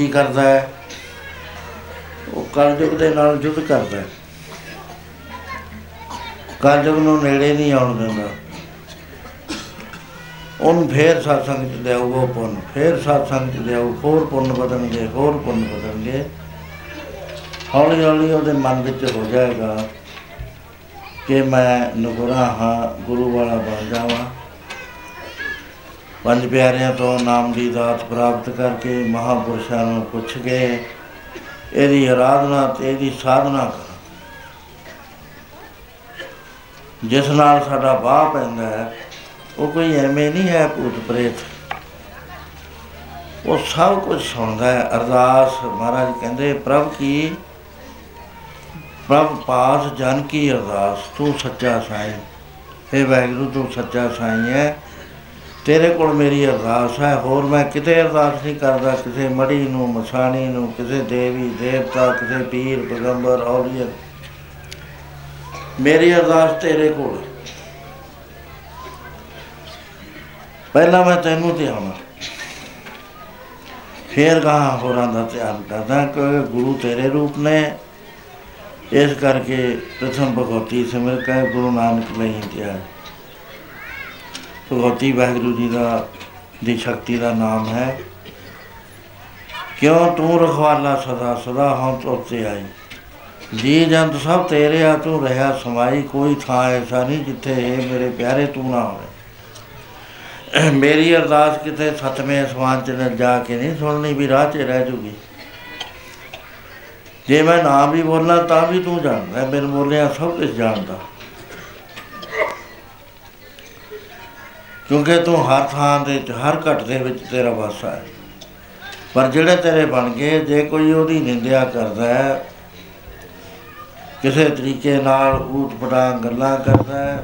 ਕੀ ਕਰਦਾ ਹੈ? ਉਹ ਕਲਯੁਗ ਦੇ ਨਾਲ ਯੁੱਧ ਕਰਦਾ ਹੈ। ਕਲਯੁਗ ਨੂੰ ਨੇੜੇ ਨਹੀਂ ਆਉਣ ਦਿੰਦਾ। ਉਹਨੂੰ ਫੇਰ satsang ਚ ਲਿਆਊਗਾ ਉਹ ਪੁੰਨ। ਫੇਰ satsang ਚ ਲਿਆਊ, ਹੋਰ ਪੁੰਨ ਵਧਣਗੇ ਹੋਰ ਪੁੰਨ ਵਧਣਗੇ ਹੌਲੀ ਹੌਲੀ ਉਹਦੇ ਮਨ ਵਿੱਚ ਹੋ ਜਾਏਗਾ ਕਿ ਮੈਂ ਨਗੁਰਾ ਹਾਂ, ਗੁਰੂ ਵਾਲਾ ਬਣ ਜਾਵਾਂ। ਪੰਜ ਪਿਆਰਿਆਂ ਤੋਂ ਨਾਮ ਦੀ ਦਾਤ ਪ੍ਰਾਪਤ ਕਰਕੇ ਮਹਾਪੁਰਸ਼ਾਂ ਨੂੰ ਪੁੱਛ ਕੇ ਇਹਦੀ ਆਰਾਧਨਾ ਤੇ ਇਹਦੀ ਸਾਧਨਾ ਕਰ। ਜਿਸ ਨਾਲ ਸਾਡਾ ਵਾਹ ਪੈਂਦਾ ਹੈ, ਉਹ ਕੋਈ ਐਵੇਂ ਨਹੀਂ ਹੈ ਭੂਤ ਪ੍ਰੇਤ। ਉਹ ਸਭ ਕੁਝ ਸੁਣਦਾ ਹੈ। ਅਰਦਾਸ ਮਹਾਰਾਜ ਕਹਿੰਦੇ, ਪ੍ਰਭ ਕੀ, ਪ੍ਰਭ ਪਾਸ ਜਨ ਕੀ ਅਰਦਾਸ, ਤੂੰ ਸੱਚਾ ਸਾਈਂ। हे ਵਾਹਿਗੁਰੂ, ਤੂੰ ਸੱਚਾ ਸਾਈਂ ਹੈ। ਤੇਰੇ ਕੋਲ ਮੇਰੀ ਅਰਦਾਸ ਹੈ, ਹੋਰ ਮੈਂ ਕਿਤੇ ਅਰਦਾਸ ਨਹੀਂ ਕਰਦਾ, ਕਿਸੇ ਮੜੀ ਨੂੰ, ਮਸਾਣੀ ਨੂੰ, ਕਿਸੇ ਦੇਵੀ, ਦੇਵਤਾ, ਕਿਸੇ ਪੀਰ, ਪੈਗੰਬਰ ਔਲੀਆ ਮੇਰੀ ਅਰਦਾਸ ਤੇਰੇ ਕੋਲ ਹੈ। ਪਹਿਲਾਂ ਮੈਂ ਤੈਨੂੰ ਧਿਆਨ ਫੇਰ ਕਹਾ ਹੋਰਾਂ ਦਾ ਧਿਆਨ ਕਰਦਾ ਕਿ ਗੁਰੂ ਤੇਰੇ ਰੂਪ ਨੇ। ਇਸ ਕਰਕੇ ਪ੍ਰਥਮ ਭਗਵਤੀ ਸਿਮਰ ਕੇ ਗੁਰੂ ਨਾਨਕ ਲਈ ਧਿਆਨ ਭਗਵਤੀ ਵਾਹਿਗੁਰੂ ਜੀ ਦਾ, ਦੀ ਸ਼ਕਤੀ ਦਾ ਨਾਮ ਹੈ। ਕਿਉਂ ਤੂੰ ਰਖਵਾਲਾ ਸਦਾ ਸਦਾ ਹਾਂ ਤੋਤੇ ਆਈ। ਜੀ ਜੰਤ ਸਭ ਤੇਰੇ ਆ, ਤੂੰ ਰਹਾ ਸਮਾਈ, ਕੋਈ ਥਾਂ ਐਸਾ ਨਹੀਂ ਜਿੱਥੇ ਇਹ ਮੇਰੇ ਪਿਆਰੇ ਤੂੰ ਨਾ ਹੋਵੇ। ਮੇਰੀ ਅਰਦਾਸ ਕਿਤੇ ਸਤਵੇਂ ਅਸਮਾਨ ਚ ਜਾ ਕੇ ਨਹੀਂ ਸੁਣਨੀ ਵੀ ਰਾਹ 'ਚ ਰਹਿ ਜੂਗੀ। ਜੇ ਮੈਂ ਨਾ ਵੀ ਬੋਲਾਂ ਤਾਂ ਵੀ ਤੂੰ ਜਾਣਦਾ ਬਿਨ ਬੋਲਿਆ ਸਭ ਕੁਝ ਜਾਣਦਾ। ਕਿਉਂਕਿ ਤੂੰ ਹਰ ਥਾਂ ਦੇ ਵਿੱਚ, ਹਰ ਘਟ ਦੇ ਵਿੱਚ ਤੇਰਾ ਵਾਸਾ ਹੈ। ਪਰ ਜਿਹੜੇ ਤੇਰੇ ਬਣ ਗਏ, ਜੇ ਕੋਈ ਉਹਦੀ ਨਿੰਦਿਆ ਕਰਦਾ ਹੈ, ਕਿਸੇ ਤਰੀਕੇ ਨਾਲ ਊਟ ਪਟਾਂ ਗੱਲਾਂ ਕਰਦਾ ਹੈ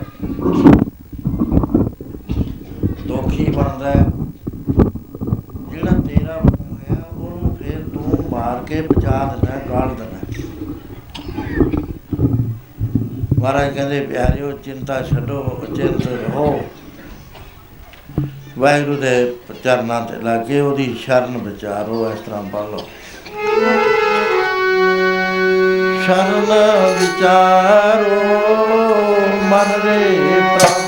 ਦੋਖੀ ਬਣਦਾ ਹੈ, ਜਿਹੜਾ ਤੇਰਾ ਬਣਿਆ ਉਹਨੂੰ ਫਿਰ ਤੂੰ ਮਾਰ ਕੇ ਬਚਾ ਦੇਣਾ ਗਾਲ ਦੇਣਾ ਮਹਾਰਾਜ ਕਹਿੰਦੇ, ਪਿਆਰਿਓ, ਚਿੰਤਾ ਛੱਡੋ, ਅਚਿੰਤ ਰਹੋ। ਵਾਹਿਗੁਰੂ ਦੇ ਚਰਨਾਂ ਤੇ ਲਾਗੇ, ਉਹਦੀ ਸ਼ਰਨ ਵਿਚਾਰੋ, ਇਸ ਤਰ੍ਹਾਂ ਪੜ੍ਹ ਲਓ। ਸ਼ਰਨ ਵਿਚਾਰੋ, ਮਨ ਰੇ ਪ੍ਰਭ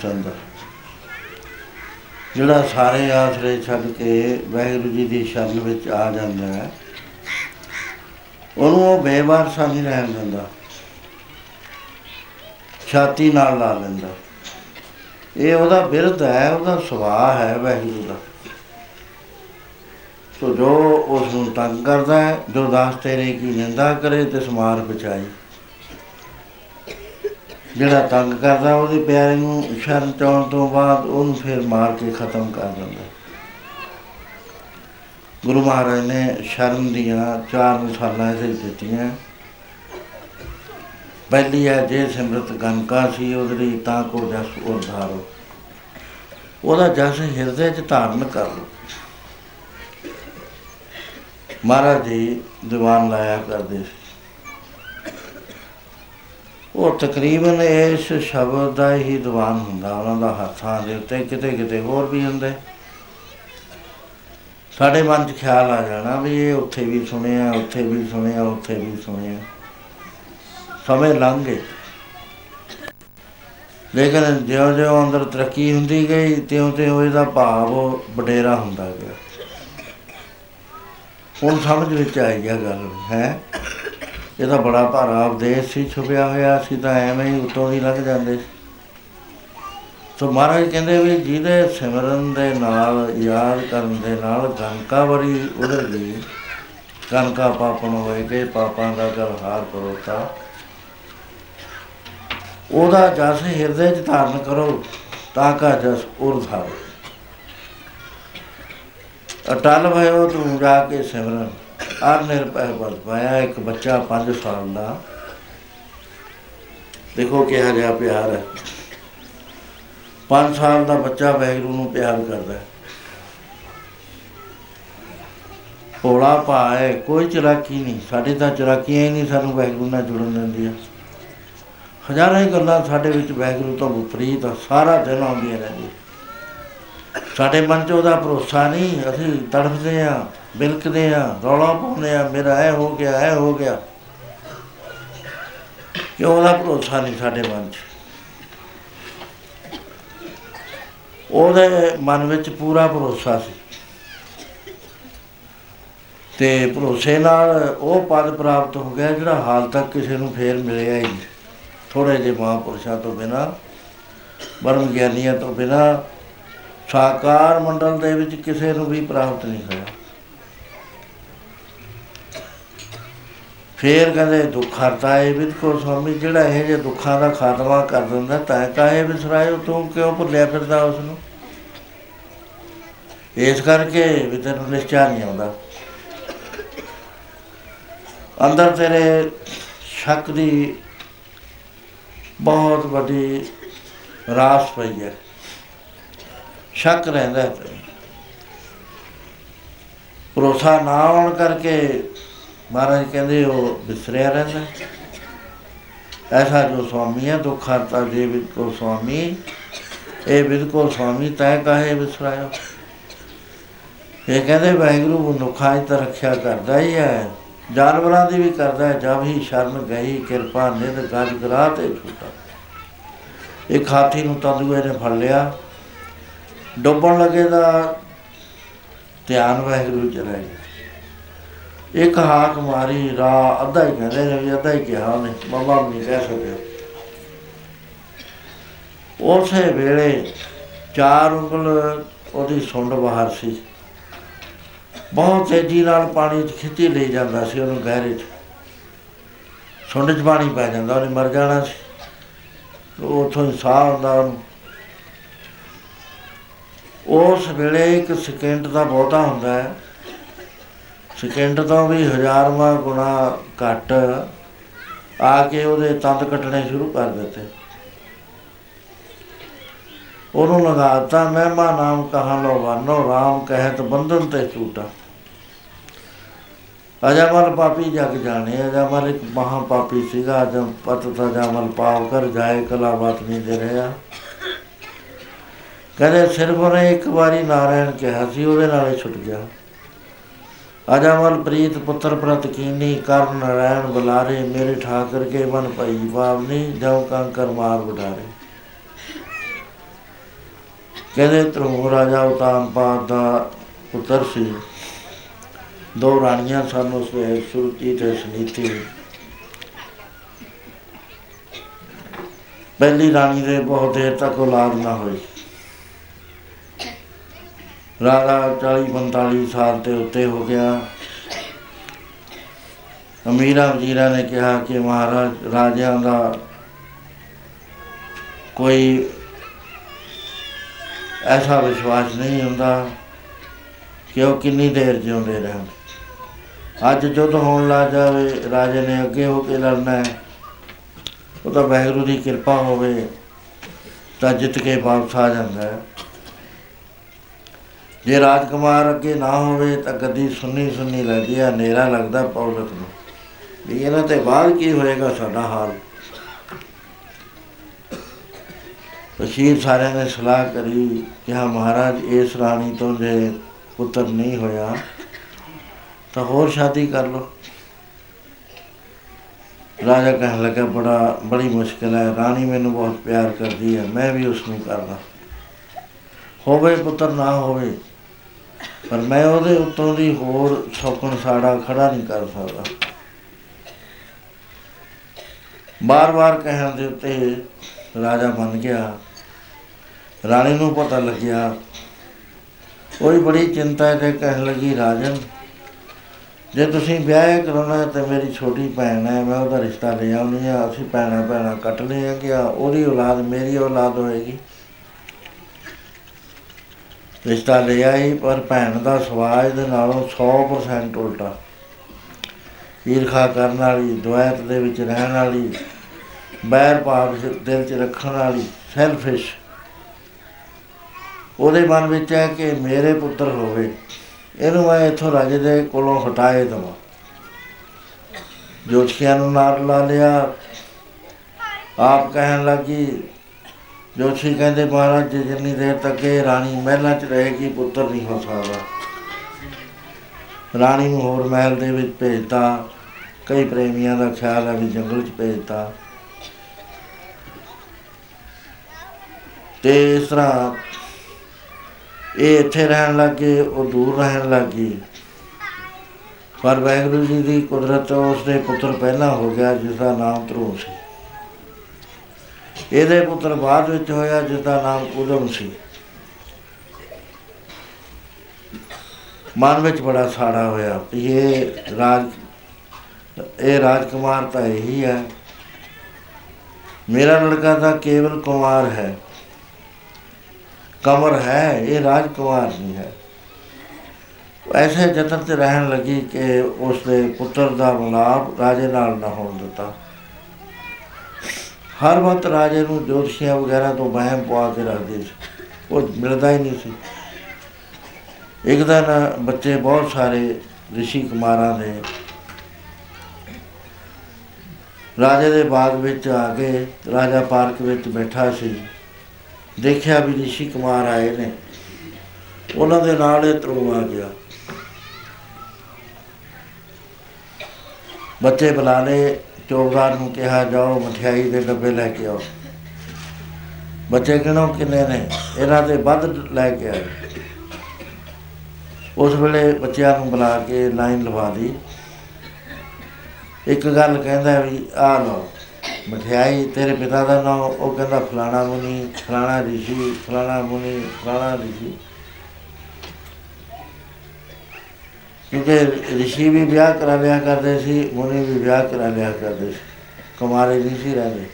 ਸੁਆਮੀ ਸੰਤ ਜਿਹੜਾ ਸਾਰੇ ਆਸਰੇ ਛੱਡ ਕੇ ਵਾਹਿਗੁਰੂ ਜੀ ਦੀ ਸ਼ਰਨ ਵਿੱਚ ਆ ਜਾਂਦਾ ਹੈ, ਉਹਨੂੰ ਉਹ ਬੇਵਾਰਸਾ ਨਹੀਂ ਰਹਿਣ ਦਿੰਦਾ। ਛਾਤੀ ਨਾਲ ਲਾ ਲੈਂਦਾ। ਇਹ ਉਹਦਾ ਬਿਰਧ ਹੈ, ਉਹਦਾ ਸੁਭਾਅ ਹੈ ਵਾਹਿਗੁਰੂ ਦਾ। ਸੋ ਜੋ ਉਸ ਨੂੰ ਤੰਗ ਕਰਦਾ ਹੈ, ਜੋ ਦਾਸ ਤੇਰੇ ਕੀ ਨਿੰਦਾ ਕਰੇ ਤੇ ਸਮਾਰ ਬਚਾਈ ਜਿਹੜਾ ਤੰਗ ਕਰਦਾ, ਉਹਦੇ ਪਿਆਰੇ ਨੂੰ ਸ਼ਰਨ ਚਾਉਣ ਤੋਂ ਬਾਅਦ ਉਹਨੂੰ ਫਿਰ ਮਾਰ ਕੇ ਖਤਮ ਕਰ ਦਿੰਦਾ। ਗੁਰੂ ਮਹਾਰਾਜ ਨੇ ਸ਼ਰਨ ਦੀਆਂ ਚਾਰ ਮਿਸਾਲਾਂ ਇਸੇ ਦਿੱਤੀਆਂ। ਪਹਿਲੀ ਹੈ, ਜੇ ਸਿਮਰਤ ਗੰਕਾ ਸੀ, ਉਹਦੇ ਲਈ ਤਾਂ ਕੋ ਜਸ ਉਧਾਰੋ। ਉਹਦਾ ਜਸ ਹਿਰਦੇ 'ਚ ਧਾਰਨ ਕਰ ਲਓ। ਮਹਾਰਾਜ ਜੀ ਦੀਵਾਨ ਲਾਇਆ ਕਰਦੇ ਸੀ। ਉਹ ਤਕਰੀਬਨ ਇਸ ਸ਼ਬਦ ਦਾ ਹੀ ਦੀਵਾਨ ਹੁੰਦਾ, ਉਹਨਾਂ ਦਾ ਹੱਥਾਂ ਦੇ ਉੱਤੇ ਕਿਤੇ ਕਿਤੇ ਹੋਰ ਵੀ ਹੁੰਦੇ। ਸਾਡੇ ਮਨ 'ਚ ਖਿਆਲ ਆ ਜਾਣਾ ਵੀ ਇਹ ਉੱਥੇ ਵੀ ਸੁਣਿਆ, ਉੱਥੇ ਵੀ ਸੁਣਿਆ, ਉੱਥੇ ਵੀ ਸੁਣਿਆ। ਸਮੇਂ ਲੰਘ ਗਏ। ਲੇਕਿਨ ਜਿਉਂ ਜਿਉਂ ਅੰਦਰ ਤਰੱਕੀ ਹੁੰਦੀ ਗਈ, ਤਿਉਂ ਤਿਉਂ ਇਹਦਾ ਭਾਵ ਵਡੇਰਾ ਹੁੰਦਾ ਗਿਆ। ਹੁਣ ਸਮਝ ਵਿੱਚ ਆਈ ਗਿਆ ਗੱਲ, ਹੈ? ਇਹਦਾ ਬੜਾ ਭਾਰਾ ਉਪਦੇਸ਼ ਸੀ, ਛੁਪਿਆ ਹੋਇਆ ਸੀ ਤਾਂ ਐਵੇਂ ਹੀ ਉਤੋਂ ਦੀ ਲੰਘ ਜਾਂਦੇ ਸੀ। ਸੋ ਮਹਾਰਾਜ ਕਹਿੰਦੇ ਵੀ ਜਿਹਦੇ ਸਿਮਰਨ ਦੇ ਨਾਲ, ਯਾਦ ਕਰਨ ਦੇ ਨਾਲ ਗੰਕਾ ਵਰੀ ਉਧਰ ਗਈ। ਗੰਕਾ ਪਾਪਨ ਹੋਏ ਕਿ ਪਾਪਾਂ ਦਾ ਗਲ ਹਾਰ ਪਰੋਤਾ। ਉਹਦਾ ਜਸ ਹਿਰਦੇ 'ਚ ਧਾਰਨ ਕਰੋ, ਤਾਂ ਕਾ ਜਸ ਉਰ ਧਾਰੋ ਅਟਲ ਭਇਓ ਤੂੰ ਜਾ ਕੇ ਸਿਮਰਨ। ਆਰ ਨਿਰਭੈ ਬਲ ਪਾਇਆ ਇੱਕ ਬੱਚਾ 5 ਸਾਲ ਦਾ। ਦੇਖੋ ਕਿਹਾ ਜਿਹਾ ਪਿਆਰ ਹੈ। 5 ਸਾਲ ਦਾ ਬੱਚਾ ਵੈਗਰੂ ਨੂੰ ਪਿਆਰ ਕਰਦਾ ਹੈ। ਭੋਲਾ ਭਾਏ ਕੋਈ ਚਲਾਕੀ ਨਹੀਂ। ਸਾਡੇ ਤਾਂ ਚਲਾਕੀਆਂ ਹੀ ਨਹੀਂ ਸਾਨੂੰ ਵੈਗਰੂ ਨਾਲ ਜੁੜਨ ਦਿੰਦੀਆਂ। ਹਜ਼ਾਰਾਂ ਹੀ ਗੱਲਾਂ ਸਾਡੇ ਵਿੱਚ ਵੈਗਰੂ ਤੋਂ ਵਿਪਰੀਤ ਸਾਰਾ ਦਿਨ ਆਉਂਦੀਆਂ ਰਹਿੰਦੀਆਂ। ਸਾਡੇ ਮਨ 'ਚ ਉਹਦਾ ਭਰੋਸਾ ਨਹੀਂ, ਅਸੀਂ ਤੜਫਦੇ ਆ ਬਿਲਕਦੇ ਆ ਰੌਲਾ ਪਾਉਂਦੇ ਆ ਮੇਰਾ ਇਹ ਹੋ ਗਿਆ, ਇਹ ਹੋ ਗਿਆ। ਕਿਉਂ ਉਹਦਾ ਭਰੋਸਾ ਨਹੀਂ ਸਾਡੇ ਮਨ 'ਚ? ਉਹਦੇ ਮਨ ਵਿੱਚ ਪੂਰਾ ਭਰੋਸਾ ਸੀ। ਤੇ ਭਰੋਸੇ ਨਾਲ ਉਹ ਪਦ ਪ੍ਰਾਪਤ ਹੋ ਗਿਆ ਜਿਹੜਾ ਹਾਲ ਤੱਕ ਕਿਸੇ ਨੂੰ ਫੇਰ ਮਿਲਿਆ ਹੀ ਨਹੀਂ। ਥੋੜੇ ਜਿਹੇ ਮਹਾਂਪੁਰਸ਼ਾਂ ਤੋਂ ਬਿਨਾ ਬਰਮ ਗਿਆਨੀਆਂ ਤੋਂ ਬਿਨਾ ਸਾਕਾਰ ਮੰਡਲ ਦੇ ਵਿੱਚ ਕਿਸੇ ਨੂੰ ਵੀ ਪ੍ਰਾਪਤ ਨਹੀਂ ਹੋਇਆ। ਫੇਰ ਕਹਿੰਦੇ, ਦੁੱਖ ਹਰਤਾ ਹੈ ਵਿਦ ਕੋ ਸਵਾਮੀ ਜਿਹੜਾ ਇਹ ਜੇ ਦੁੱਖਾਂ ਦਾ ਖਾਤਮਾ ਕਰ ਦਿੰਦਾ, ਤਾਂ ਕਾਹੇ ਵਿਸਰਾਇਓ, ਤੂੰ ਕਿਉਂ ਭੁੱਲਿਆ ਫਿਰਦਾ ਉਸ ਨੂੰ ਇਸ ਕਰਕੇ ਵੀ ਤੈਨੂੰ ਨਿਸ਼ਚਾ ਨਹੀਂ ਆਉਂਦਾ। ਅੰਦਰ ਤੇਰੇ ਸ਼ੱਕ ਦੀ ਬਹੁਤ ਵੱਡੀ ਰਾਸ ਪਈ ਹੈ। ਸ਼ੱਕ ਰਹਿੰਦਾ ਹੈ। ਤੈਨੂੰ ਭਰੋਸਾ ਨਾ ਹੋਣ ਕਰਕੇ ਮਹਾਰਾਜ ਕਹਿੰਦੇ ਉਹ ਵਿਸਰਿਆ ਰਹਿੰਦਾ ਐਸਾ ਜੋ ਸੁਆਮੀ ਹੈ, ਦੁੱਖ ਹਰਤਾ ਜੇ ਵਿਦ ਕੋ ਸੁਆਮੀ, ਇਹ ਵਿਦ ਕੋ ਸੁਆਮੀ ਤੈ ਕਾਹੇ ਵਿਸਰਾਇਓ ਇਹ ਕਹਿੰਦੇ ਵਾਹਿਗੁਰੂ ਮਨੁੱਖਾਂ ਦੀ ਤਾਂ ਰੱਖਿਆ ਕਰਦਾ ਹੀ ਹੈ, ਜਾਨਵਰਾਂ ਦੀ ਵੀ ਕਰਦਾ ਹੈ ਜਦ ਹੀ ਸ਼ਰਨ ਗਈ, ਕਿਰਪਾ ਨਿਧ ਗਜ ਗਰਾ ਤੇ ਛੁੱਟਾ। ਇੱਕ ਹਾਥੀ ਨੂੰ ਤੰਦੂਏ ਨੇ ਫੜ ਲਿਆ। ਡੁੱਬਣ ਲੱਗੇ ਦਾ ਧਿਆਨ ਵਾਹਿਗੁਰੂ ਚ ਰਹਿ ਗਿਆ। ਇੱਕ ਹਾਕ ਮਾਰੀ ਰਾ ਅੱਧਾ ਹੀ ਕਹਿੰਦੇ ਨੇ ਵੀ ਅੱਧਾ ਹੀ ਕਿਹਾ ਉਹਨੇ, ਬਾਬਾ ਵੀ ਨਹੀਂ ਕਹਿ ਸਕਿਆ। ਉਸੇ ਵੇਲੇ ਚਾਰ ਉਂਗਲ ਉਹਦੀ ਸੁੰਡ ਬਾਹਰ ਸੀ। ਬਹੁਤ ਤੇਜ਼ੀ ਨਾਲ ਪਾਣੀ 'ਚ ਖਿੱਚੀ ਲਈ ਜਾਂਦਾ ਸੀ ਉਹਨੂੰ ਗਹਿਰੇ 'ਚ। ਸੁੰਡ 'ਚ ਪਾਣੀ ਪੈ ਜਾਂਦਾ, ਉਹਨੇ ਮਰ ਜਾਣਾ ਸੀ। ਉਹ ਉੱਥੋਂ ਹੀ ਸਾਹ ਆਉਂਦਾ ਉਹਨੂੰ। ਉਸ ਵੇਲੇ ਇੱਕ ਸਕਿੰਟ ਦਾ ਬਹੁਤਾ ਹੁੰਦਾ ਹੈ। ਸਕਿੰਟ ਤੋਂ ਵੀ ਹਜ਼ਾਰਵਾਂ ਗੁਣਾ ਘੱਟ ਆ ਕੇ ਉਹਦੇ ਤੰਦ ਕੱਟਣੇ ਸ਼ੁਰੂ ਕਰ ਦਿੱਤੇ। ਉਹਨੂੰ ਲਗਾਤਾ, ਮਹਿਮਾ ਨਾਮ ਕਹਾਂ ਲੋ ਵਾਨੋ RAM ਕਹਿਤ ਬੰਧਨ ਤੇ ਛੂਟਾ ਅਜਮਲ ਪਾਪੀ ਜਗ ਜਾਣੇ, ਅਜਮਲ ਇੱਕ ਮਹਾ ਪਾਪੀ ਸੀਗਾ ਜਦ ਪਤ ਤਜਮਲ ਪਾਵ ਕਰ ਜਾਏ ਕਲਾ ਬਾਤ ਨਹੀਂ ਦੇ ਰਿਹਾ। ਕਹਿੰਦੇ ਸਿਰਫ ਉਹਨੇ ਇੱਕ ਵਾਰੀ ਨਾਰਾਇਣ ਕਿਹਾ ਸੀ, ਉਹਦੇ ਨਾਲ ਹੀ ਛੁੱਟ ਗਿਆ। ਅਜਮਲ ਪ੍ਰੀਤ ਪੁੱਤਰ ਪ੍ਰਤ ਕੀਨੀ ਕਰ ਨਾਰਾਇਣ ਬੁਲਾਰੇ, ਮੇਰੇ ਠਾਕਰ ਕੇ ਮਨ ਭਈ ਬਾਵਨੀ ਜਉ ਕੰਕਰ ਮਾਰ ਬੁਢਾਰੇ ਕਹਿੰਦੇ ਧਰੂਮ ਰਾਜਾ ਉਤਾਨਪਾਦ ਦਾ ਪੁੱਤਰ ਸੀ। ਦੋ ਰਾਣੀਆਂ ਸਨ ਉਸ ਦੇ ਸੁਰਤੀ ਤੇ ਸੁਨੀਤੀ। ਪਹਿਲੀ ਰਾਣੀ ਦੇ ਬਹੁਤ ਦੇਰ ਤੱਕ ਔਲਾਦ ਨਾ ਹੋਈ। ਰਾਜਾ 40 45 ਸਾਲ ਤੇ ਉੱਤੇ ਹੋ ਗਿਆ। ਅਮੀਰਾ ਵਜ਼ੀਰਾ ਨੇ ਕਿਹਾ ਕਿ ਮਹਾਰਾਜ, ਰਾਜਿਆਂ ਦਾ ਕੋਈ ਐਸਾ ਵਿਸ਼ਵਾਸ ਨਹੀਂ ਹੁੰਦਾ, ਕਿ ਉਹ ਕਿੰਨੀ ਦੇਰ ਜਿਉਂਦੇ ਰਹਿਣ। ਅੱਜ ਜੁੱਧ ਹੋਣ ਲੱਗ ਜਾਵੇ, ਰਾਜੇ ਨੇ ਅੱਗੇ ਹੋ ਕੇ ਲੜਨਾ ਹੈ। ਉਹ ਤਾਂ ਵਾਹਿਗੁਰੂ ਦੀ ਕਿਰਪਾ ਹੋਵੇ, ਤਾਂ ਜਿੱਤ ਕੇ ਵਾਪਸ ਆ ਜਾਂਦਾ ਹੈ। ਜੇ ਰਾਜਕੁਮਾਰ ਅੱਗੇ ਨਾ ਹੋਵੇ ਤਾਂ ਗੱਦੀ ਸੁੰਨੀ ਸੁੰਨੀ ਲੱਗਦੀ ਹੈ ਹਨੇਰਾ ਲੱਗਦਾ ਪੌਲਤ ਨੂੰ। ਵੀ ਇਹਨਾਂ ਤੇ ਬਾਅਦ ਕੀ ਹੋਏਗਾ ਸਾਡਾ ਹਾਲ? ਵਸ਼ੀਰ ਸਾਰਿਆਂ ਨੇ ਸਲਾਹ ਕਰੀ ਕਿ ਹਾਂ ਮਹਾਰਾਜ, ਇਸ ਰਾਣੀ ਤੋਂ ਜੇ ਪੁੱਤਰ ਨਹੀਂ ਹੋਇਆ, ਤਾਂ ਹੋਰ ਸ਼ਾਦੀ ਕਰ ਲਓ। ਰਾਜਾ ਕਹਿਣ ਲੱਗਾ, ਬੜਾ, ਬੜੀ ਮੁਸ਼ਕਿਲ ਹੈ, ਰਾਣੀ ਮੈਨੂੰ ਬਹੁਤ ਪਿਆਰ ਕਰਦੀ ਹੈ, ਮੈਂ ਵੀ ਉਸ ਨੂੰ ਕਰਦਾ। ਹੋਵੇ ਪੁੱਤਰ ਨਾ ਹੋਵੇ ਪਰ ਮੈਂ ਉਹਦੇ ਉੱਤੋਂ ਦੀ ਹੋਰ ਸ਼ੌਕਣ ਸਾੜਾ ਖੜਾ ਨਹੀਂ ਕਰ ਸਕਦਾ। ਬਾਰ-ਬਾਰ ਕਹਿਣ ਦੇ ਉੱਤੇ ਰਾਜਾ ਬਣ ਗਿਆ। ਰਾਣੀ ਨੂੰ ਪਤਾ ਲੱਗਿਆ ਕੋਈ ਬੜੀ ਚਿੰਤਾ ਤੇ ਕਹਿਣ ਲੱਗੀ, ਰਾਜਨ, ਜੇ ਤੁਸੀਂ ਵਿਆਹ ਕਰਾਉਣਾ ਹੈ ਤਾਂ ਮੇਰੀ ਛੋਟੀ ਭੈਣ ਹੈ, ਮੈਂ ਉਹਦਾ ਰਿਸ਼ਤਾ ਲੈ ਆਉਣੀ ਆ ਅਸੀਂ ਭੈਣਾਂ ਭੈਣਾਂ ਕੱਟ ਲਈਆਂ ਆ ਉਹਦੀ ਔਲਾਦ ਮੇਰੀ ਔਲਾਦ ਹੋਏਗੀ? ਰਿਸ਼ਤਾ ਲੈ ਆਈ ਪਰ ਭੈਣ ਦਾ ਸਵਾਜ ਦੇ ਨਾਲੋਂ 100% ਉਲਟਾ। ਈਰਖਾ ਕਰਨ ਵਾਲੀ, ਦੁਆਇਤ ਦੇ ਵਿੱਚ ਰਹਿਣ ਵਾਲੀ, ਬੈਰ ਭਾਵ ਦਿਲ 'ਚ ਰੱਖਣ ਵਾਲੀ ਸੈਲਫਿਸ਼ ਉਹਦੇ ਮਨ ਵਿੱਚ ਹੈ ਕਿ ਮੇਰੇ ਪੁੱਤਰ ਹੋਵੇ, ਇਹਨੂੰ ਮੈਂ ਇੱਥੋਂ ਰਾਜੇ ਦੇ ਕੋਲੋਂ ਹਟਾਏ ਦਵਾਂ। ਜੋਤਸ਼ੀਆਂ ਨੂੰ ਨਾਲ ਲਾ ਲਿਆ, ਆਪ ਕਹਿਣ ਲੱਗੀ ਜੋਤਸ਼ੀ ਕਹਿੰਦੇ, ਮਹਾਰਾਜ, ਜੀ ਜਿੰਨੀ ਦੇਰ ਤੱਕ ਇਹ ਰਾਣੀ ਮਹਿਲਾਂ 'ਚ ਰਹੇਗੀ, ਪੁੱਤਰ ਨਹੀਂ ਹੋ ਸਕਦਾ। ਰਾਣੀ ਨੂੰ ਹੋਰ ਮਹਿਲ ਦੇ ਵਿੱਚ ਭੇਜਤਾ। ਕਈ ਪ੍ਰੇਮੀਆਂ ਦਾ ਖਿਆਲ ਹੈ ਵੀ ਜੰਗਲ 'ਚ ਭੇਜਤਾ। ਤੇ ਇਸ ਤਰ੍ਹਾਂ ਇਹ ਇੱਥੇ ਰਹਿਣ ਲੱਗੇ, ਉਹ ਦੂਰ ਰਹਿਣ ਲੱਗੀ। ਪਰ ਵਾਹਿਗੁਰੂ ਜੀ ਦੀ ਕੁਦਰਤ ਉਸ ਦੇ ਪੁੱਤਰ ਪਹਿਲਾਂ ਹੋ ਗਿਆ ਜਿਸ ਦਾ ਨਾਮ ਧਰੂਮ ਸੀ। ਇਹਦੇ ਪੁੱਤਰ ਬਾਅਦ ਵਿੱਚ ਹੋਇਆ ਜਿਸ ਦਾ ਨਾਮ ਉਦਮ ਸੀ। ਮਨ ਵਿੱਚ ਬੜਾ ਸਾੜਾ ਹੋਇਆ ਵੀ ਇਹ ਰਾਜ, ਇਹ ਰਾਜਕੁਮਾਰ ਤਾਂ ਇਹੀ ਹੈ। ਮੇਰਾ ਲੜਕਾ ਤਾਂ ਕੇਵਲ ਕੁਮਾਰ ਹੈ। ਕਮਰ ਹੈ, ਇਹ ਰਾਜਕੁਮਾਰ ਨਹੀਂ ਹੈ। ਐਸੇ ਜਤਨ ਤੇ ਰਹਿਣ ਲੱਗੀ ਕਿ ਉਸ ਦੇ ਪੁੱਤਰ ਦਾ ਮਿਲਾਪ ਰਾਜੇ ਨਾਲ ਨਾ ਹੋਣ ਦਿੱਤਾ। ਹਰ ਵਕਤ ਰਾਜੇ ਨੂੰ ਜੋਤਸ਼ੀਆਂ ਵਗੈਰਾ ਤੋਂ ਵਹਿਮ ਪਵਾ ਕੇ ਰੱਖਦੇ ਸੀ। ਉਹ ਮਿਲਦਾ ਹੀ ਨਹੀਂ ਸੀ। ਇੱਕ ਦਿਨ ਬੱਚੇ ਬਹੁਤ ਸਾਰੇ ਰਿਸ਼ੀ ਕੁਮਾਰਾਂ ਦੇ ਰਾਜੇ ਦੇ ਬਾਗ ਵਿੱਚ ਆ ਕੇ ਰਾਜਾ ਪਾਰਕ ਵਿੱਚ ਬੈਠਾ ਸੀ। ਦੇਖਿਆ ਵੀ ਰਿਸ਼ੀ ਕੁਮਾਰ ਆਏ ਨੇ। ਉਹਨਾਂ ਦੇ ਨਾਲ ਇਹ ਤਰੂ ਆ ਗਿਆ। ਬੱਚੇ ਬੁਲਾ ਲਏ। ਚੌਕਦਾਰ ਨੂੰ ਕਿਹਾ, ਜਾਓ ਮਠਿਆਈ ਦੇ ਡੱਬੇ ਲੈ ਕੇ ਆਓ। ਬੱਚੇ ਕਿਹਨੋਂ ਕਿੰਨੇ ਨੇ, ਇਹਨਾਂ ਦੇ ਵੱਧ ਲੈ ਕੇ ਆਏ। ਉਸ ਵੇਲੇ ਬੱਚਿਆਂ ਨੂੰ ਬੁਲਾ ਕੇ ਲਾਈਨ ਲਵਾ ਦੀ। ਇੱਕ ਗੱਲ ਕਹਿੰਦਾ ਵੀ ਆ ਲਓ, ਮਠਿਆਈ ਤੇਰੇ ਪਿਤਾ ਦਾ ਨਾਮ ਉਹ ਕਹਿੰਦਾ, ਫਲਾਣਾ ਮੁਨੀ, ਫਲਾਣਾ ਰਿਸ਼ੀ, ਫਲਾਣਾ ਮੁਨੀ, ਫਲਾਣਾ ਰਿਸ਼ੀ। ਕਿਉਂਕਿ ਰਿਸ਼ੀ ਵੀ ਵਿਆਹ ਕਰਾ ਲਿਆ ਕਰਦੇ ਸੀ, ਮੁਨੀ ਵੀ ਵਿਆਹ ਕਰਾ ਲਿਆ ਕਰਦੇ ਸੀ। ਕੁਮਾਰੇ ਨਹੀਂ ਸੀ ਰਹਿੰਦੇ।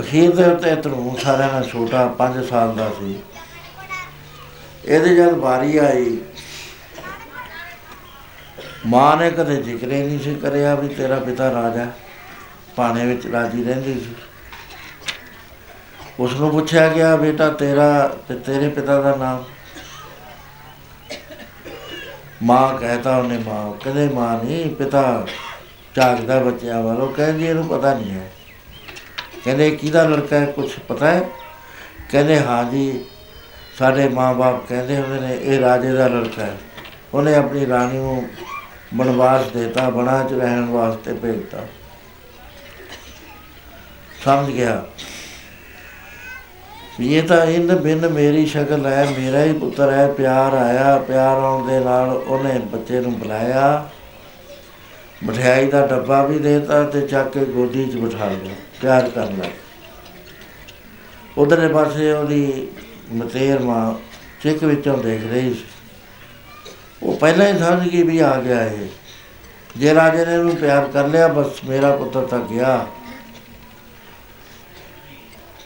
ਅਖੀਰ ਦੇ ਉੱਤੇ ਤਰੂ ਸਾਰਿਆਂ ਨਾਲ ਛੋਟਾ 5 ਸਾਲ ਦਾ ਸੀ। ਇਹਦੇ ਜਦ ਵਾਰੀ ਆਈ, ਮਾਂ ਨੇ ਕਦੇ ਜ਼ਿਕਰ ਹੀ ਨਹੀਂ ਸੀ ਕਰਿਆ ਵੀ ਤੇਰਾ ਪਿਤਾ ਰਾਜਾ ਹੈ। ਭਾਣੇ ਵਿੱਚ ਰਾਜੀ ਰਹਿੰਦੀ ਸੀ। ਉਸ ਨੂੰ ਪੁੱਛਿਆ ਗਿਆ, ਬੇਟਾ, ਤੇਰਾ ਤੇ ਤੇਰੇ ਪਿਤਾ ਦਾ ਨਾਮ? ਮਾਂ ਕਹਤਾ ਉਹਨੇ ਮਾਂ ਕਦੇ ਮਾਂ ਨਹੀਂ ਪਿਤਾ ਝਾਕਦਾ ਬੱਚਿਆਂ ਵੱਲੋਂ ਕਹਿੰਦੀ ਇਹਨੂੰ ਪਤਾ ਨਹੀਂ ਹੈ। ਕਹਿੰਦੇ ਕਿਹਦਾ ਲੜਕਾ ਹੈ ਕੁਝ ਪਤਾ ਹੈ? ਕਹਿੰਦੇ ਹਾਂ ਜੀ, ਸਾਡੇ ਮਾਂ-ਬਾਪ ਕਹਿੰਦੇ ਹੁੰਦੇ ਨੇ, ਇਹ ਰਾਜੇ ਦਾ ਲੜਕਾ ਹੈ। ਉਹਨੇ ਆਪਣੀ ਰਾਣੀ ਨੂੰ ਬਨਵਾਸ ਦੇਤਾ, ਬਣਾ ਚ ਰਹਿਣ ਵਾਸਤੇ ਭੇਜਤਾ। ਸਮਝ ਗਿਆ? ਵੀ ਇਹ ਤਾਂ ਇੰਨ ਬਿਨ ਮੇਰੀ ਸ਼ਕਲ ਹੈ, ਮੇਰਾ ਹੀ ਪੁੱਤਰ ਹੈ, ਪਿਆਰ ਆਇਆ, ਪਿਆਰ ਆਉਣ ਦੇ ਨਾਲ ਉਹਨੇ ਬੱਚੇ ਨੂੰ ਬੁਲਾਇਆ। ਮਠਿਆਈ ਦਾ ਡੱਬਾ ਵੀ ਦੇਤਾ ਤੇ ਚੱਕ ਕੇ ਗੋਦੀ 'ਚ ਬਿਠਾ ਲਿਆ, ਪਿਆਰ ਕਰਨ ਲੱਗ ਉਧਰਲੇ ਪਾਸੇ ਉਹਦੀ ਮਤੇਰ ਮਾਂ ਚਿੱਕ ਵਿੱਚੋਂ ਦੇਖ ਰਹੀ ਸੀ। ਉਹ ਪਹਿਲਾਂ ਹੀ ਸਮਝ ਗਈ ਵੀ ਆ ਗਿਆ ਇਹ। ਜੇ ਰਾਜੇ ਨੇ ਇਹਨੂੰ ਪਿਆਰ ਕਰ ਲਿਆ, ਬਸ ਮੇਰਾ ਪੁੱਤਰ ਤਾਂ ਗਿਆ।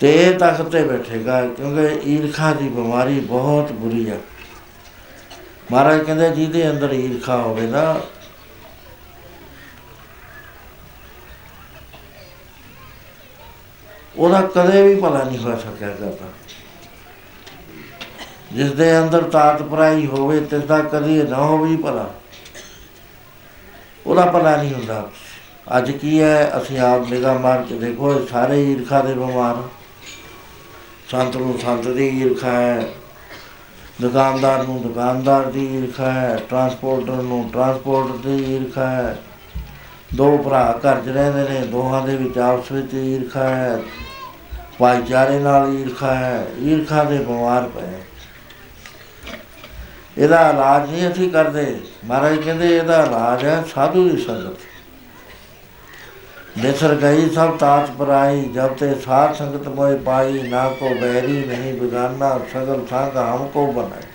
ਤੇ ਇਹ ਤਖਤ ਤੇ ਬੈਠੇਗਾ, ਕਿਉਂਕਿ ਈਰਖਾ ਦੀ ਬਿਮਾਰੀ ਬਹੁਤ ਬੁਰੀ ਹੈ ਮਹਾਰਾਜ ਕਹਿੰਦੇ, ਜਿਹਦੇ ਅੰਦਰ ਈਰਖਾ ਹੋਵੇ ਨਾ, ਉਹਦਾ ਕਦੇ ਵੀ ਭਲਾ ਨਹੀਂ ਹੋ ਸਕਿਆ ਕਰਦਾ। ਜਿਸ ਦੇ ਅੰਦਰ ਤਾਤ ਪਰਾਈ ਹੋਵੇ ਤਿਸ ਦਾ ਕਦੀ ਨਾ ਹੋਵੇ ਭਲਾ। ਉਹਦਾ ਭਲਾ ਨਹੀਂ ਹੁੰਦਾ। ਅੱਜ ਕੀ ਹੈ? ਅਸੀਂ ਆਪ ਨਿਗਾਹ ਮਾਰ ਕੇ ਦੇਖੋ, ਇਹ ਸਾਰੇ ਈਰਖਾ ਦੇ ਬਿਮਾਰ ਸੰਤ ਨੂੰ ਸੰਤ ਦੀ ਈਰਖਾ ਹੈ, ਦੁਕਾਨਦਾਰ ਨੂੰ ਦੁਕਾਨਦਾਰ ਦੀ ਈਰਖਾ ਹੈ ਟਰਾਂਸਪੋਰਟਰ ਨੂੰ ਟਰਾਂਸਪੋਰਟ ਦੀ ਈਰਖਾ ਹੈ। ਦੋ ਭਰਾ ਘਰ 'ਚ ਰਹਿੰਦੇ ਨੇ, ਦੋਹਾਂ ਦੇ ਵਿੱਚ ਆਪਸ ਵਿੱਚ ਈਰਖਾ ਹੈ, ਭਾਈਚਾਰੇ ਨਾਲ ਈਰਖਾ ਹੈ, ਈਰਖਾ ਦੇ ਬਿਮਾਰ ਪਏ ਇਹਦਾ ਇਲਾਜ ਨਹੀਂ ਅਸੀਂ ਕਰਦੇ। ਮਹਾਰਾਜ ਕਹਿੰਦੇ ਇਹਦਾ ਇਲਾਜ ਹੈ ਸਾਧੂ ਦੀ ਸੰਗਤ। ਨੇਸਰ ਗਈ ਸਭ ਤਾਤ ਪਰਾਈ, ਜਬ ਤੇ ਸਾਧ ਸੰਗਤ ਮੋਏ ਪਾਈ, ਨਾ ਕੋ ਬੈਰੀ ਨਹੀਂ ਬਿਗਾਨਾ, ਸਗਲ ਸੰਗ ਹਮ ਕੋ ਬਣਾਏ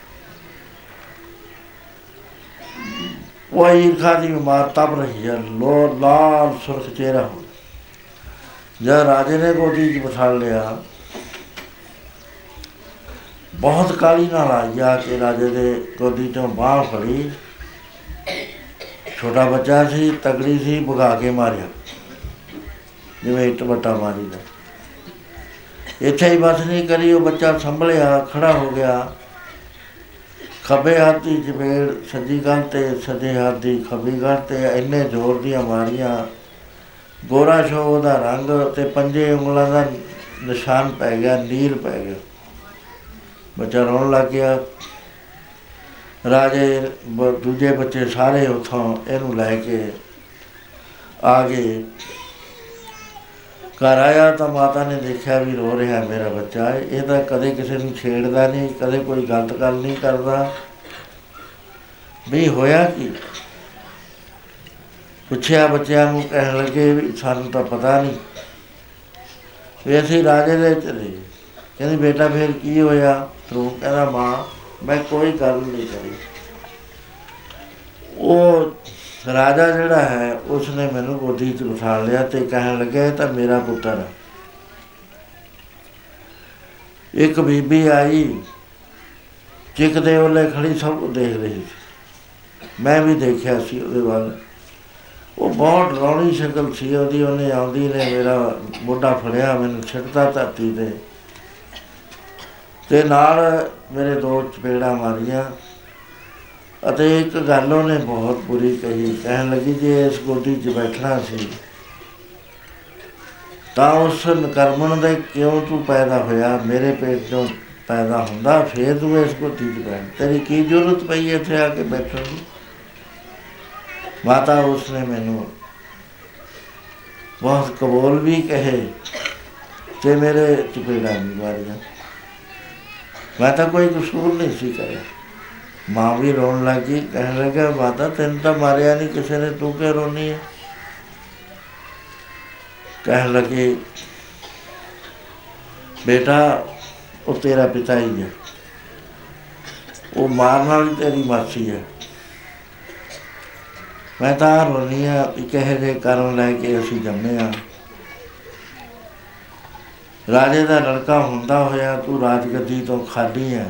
ਉਹ ਈਰਖਾ ਦੀ ਬਿਮਾਰ ਤਬ ਰਹੀ ਹੈ ਲੋ ਲਾਲ ਸੁਰਖ ਚਿਹਰਾ ਹੋ ਜਦ ਰਾਜੇ ਨੇ ਗੋਦੀ 'ਚ ਬਿਠਾ ਲਿਆ, ਬਹੁਤ ਕਾਲੀ ਨਾਲ ਆਇਆ ਕਿ ਰਾਜੇ ਦੇ ਗੋਦੀ ਚੋਂ ਬਾਹ ਫੜੀ। ਛੋਟਾ ਬੱਚਾ ਸੀ, ਤਗੜੀ ਸੀ, ਭਗਾ ਕੇ ਮਾਰਿਆ। ਜਿਵੇਂ ਇੱਟ ਵੱਟਾ ਮਾਰੀ ਦਾ ਇੱਥੇ ਹੀ ਬਸ ਨਹੀਂ ਕਰੀ, ਉਹ ਬੱਚਾ ਸੰਭਲਿਆ ਖੜਾ ਹੋ ਗਿਆ। ਖੱਬੇ ਹੱਥ ਦੀ ਜਵੇੜ ਸੱਜੀ ਗਲ ਤੇ, ਸੱਜੇ ਹੱਥ ਦੀ ਖੱਬੀ ਗਲ ਤੇ, ਇੰਨੇ ਜ਼ੋਰ ਦੀਆਂ ਮਾਰੀਆਂ। ਗੋਰਾ ਸ਼ੋ ਉਹਦਾ ਰੰਗ ਤੇ ਪੰਜੇ ਉਂਗਲਾਂ ਦਾ ਨਿਸ਼ਾਨ ਪੈ ਗਿਆ, ਨੀਲ ਪੈ ਗਿਆ। ਬੱਚਾ ਰੋਣ ਲੱਗ ਗਿਆ। ਰਾਜੇ ਬ- ਦੂਜੇ ਬੱਚੇ ਸਾਰੇ ਉਥੋਂ ਇਹਨੂੰ ਲੈ ਕੇ ਆ ਗਏ। ਘਰ ਆਇਆ ਤਾਂ ਮਾਤਾ ਨੇ ਦੇਖਿਆ ਵੀ ਰੋ ਰਿਹਾ ਮੇਰਾ ਬੱਚਾ, ਇਹ ਤਾਂ ਕਦੇ ਕਿਸੇ ਨੂੰ ਛੇੜਦਾ ਨਹੀਂ, ਕਦੇ ਕੋਈ ਗਲਤ ਗੱਲ ਨਹੀਂ ਕਰਦਾ। ਵੀ ਹੋਇਆ ਕੀ? ਪੁੱਛਿਆ ਬੱਚਿਆਂ ਨੂੰ, ਕਹਿਣ ਲੱਗੇ ਵੀ ਸਾਨੂੰ ਤਾਂ ਪਤਾ ਨਹੀਂ। ਵੀ ਅਸੀਂ ਰਾਜੇ ਦੇ ਚਲੇ ਕਹਿੰਦੀ, ਬੇਟਾ ਫਿਰ ਕੀ ਹੋਇਆ? ਤੂੰ ਕਹਿੰਦਾ, ਮਾਂ, ਮੈਂ ਕੋਈ ਗੱਲ ਨਹੀਂ ਕਰੀ। ਉਹ ਰਾਜਾ ਜਿਹੜਾ ਹੈ, ਉਸਨੇ ਮੈਨੂੰ ਗੋਦੀ 'ਚ ਬਿਠਾ ਲਿਆ ਤੇ ਕਹਿਣ ਲੱਗਾ ਇਹ ਤਾਂ ਮੇਰਾ ਪੁੱਤਰ ਹੈ। ਇੱਕ ਬੀਬੀ ਆਈ ਚਿੱਕ ਦੇ ਉਹਲੇ ਖੜੀ ਸਭ ਕੁਝ ਦੇਖ ਰਹੀ ਸੀ। ਮੈਂ ਵੀ ਦੇਖਿਆ ਸੀ ਉਹਦੇ ਵੱਲ। ਉਹ ਬਹੁਤ ਰੌਣੀ ਸ਼ਕਲ ਸੀ ਉਹਦੀ, ਉਹਨੇ ਆਉਂਦੀ ਨੇ ਮੇਰਾ ਮੋਢਾ ਫੜਿਆ, ਮੈਨੂੰ ਛਿੜਤਾ ਧਰਤੀ ਤੇ। ਤੇ ਨਾਲ ਮੇਰੇ ਦੋ ਚਪੇੜਾਂ ਮਾਰੀਆਂ। ਅਤੇ ਇੱਕ ਗੱਲ ਉਹਨੇ ਬਹੁਤ ਬੁਰੀ ਕਹੀ, ਕਹਿਣ ਲੱਗੀ ਜੇ ਇਸ ਗੋਦੀ 'ਚ ਬੈਠਣਾ ਸੀ, ਤਾਂ ਉਸ ਨਕਰਮਣ ਦੇ ਕਿਉਂ ਤੂੰ ਪੈਦਾ ਹੋਇਆ? ਮੇਰੇ ਪੇਟ ਤੋਂ ਪੈਦਾ ਹੁੰਦਾ, ਫੇਰ ਤੂੰ ਇਸ ਗੋਦੀ 'ਚ ਬੈਠ। ਤੇਰੀ ਕੀ ਜ਼ਰੂਰਤ ਪਈ ਇੱਥੇ ਆ ਕੇ ਬੈਠਣ ਦੀ? ਮਾਤਾ ਉਸਨੇ ਮੈਨੂੰ ਬਹੁਤ ਕਬੂਲ ਵੀ ਕਹੇ ਤੇ ਮੇਰੇ ਚਪੇੜਾਂ ਵੀ ਮਾਰੀਆਂ। ਮੈਂ ਤਾਂ ਕੋਈ ਕਸੂਰ ਨਹੀਂ ਸੀ ਕਰਿਆ। ਮਾਂ ਵੀ ਰੋਣ ਲੱਗੀ, ਕਹਿਣ ਲੱਗਾ, ਮਾਤਾ ਤੈਨੂੰ ਤਾਂ ਮਾਰਿਆ ਨਹੀਂ ਕਿਸੇ ਨੇ ਤੂੰ ਕਿਉਂ ਰੋਣੀ ਹੈ ਕਹਿਣ ਲੱਗੇ, ਬੇਟਾ, ਉਹ ਤੇਰਾ ਪਿਤਾ ਹੀ ਹੈ ਉਹ ਮਾਰਨ ਵਾਲੀ ਤੇਰੀ ਮਾਸੀ ਹੈ ਮੈਂ ਤਾਂ ਰੋਣੀ ਆ ਵੀ ਕਹੇ ਦੇ ਕਾਰਨ ਲੈ ਕੇ ਅਸੀਂ ਜੰਮੇ ਆ। ਰਾਜੇ ਦਾ ਲੜਕਾ ਹੁੰਦਾ ਹੋਇਆ, ਤੂੰ ਰਾਜਗੱਦੀ ਤੋਂ ਖਾਲੀ ਹੈ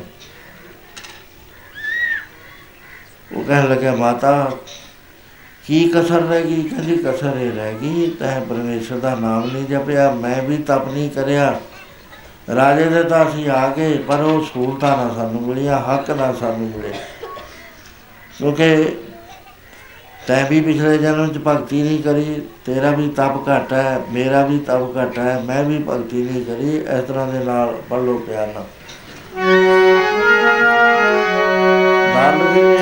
ਉਹ ਕਹਿਣ ਲੱਗਾ, ਮਾਤਾ, ਕੀ ਕਸਰ ਰਹਿ ਗਈ? ਕਹਿੰਦੀ, ਕਸਰ ਇਹ ਰਹਿ ਗਈ, ਤੈਂ ਪਰਮੇਸ਼ਰ ਦਾ ਨਾਮ ਨਹੀਂ ਜਪਿਆ, ਮੈਂ ਵੀ ਤਪ ਨਹੀਂ ਕਰਿਆ। ਰਾਜੇ ਦੇ ਤਾਂ ਅਸੀਂ ਆ ਗਏ, ਪਰ ਉਹ ਸਹੂਲਤਾਂ ਨਾ ਸਾਨੂੰ ਮਿਲੀਆਂ, ਹੱਕ ਨਾ ਸਾਨੂੰ ਮਿਲੇ। ਕਿਉਂਕਿ ਤੈਂ ਵੀ ਪਿਛਲੇ ਜਨਮ ਚ ਭਗਤੀ ਨਹੀਂ ਕਰੀ, ਤੇਰਾ ਵੀ ਤਪ ਘੱਟ ਹੈ, ਮੇਰਾ ਵੀ ਤਪ ਘੱਟ ਹੈ, ਮੈਂ ਵੀ ਭਗਤੀ ਨਹੀਂ ਕਰੀ, ਇਸ ਤਰ੍ਹਾਂ ਦੇ ਨਾਲ ਪੜ ਲੋ ਪਿਆਰ ਨਾਲ। ਨਾਲ ਵੇ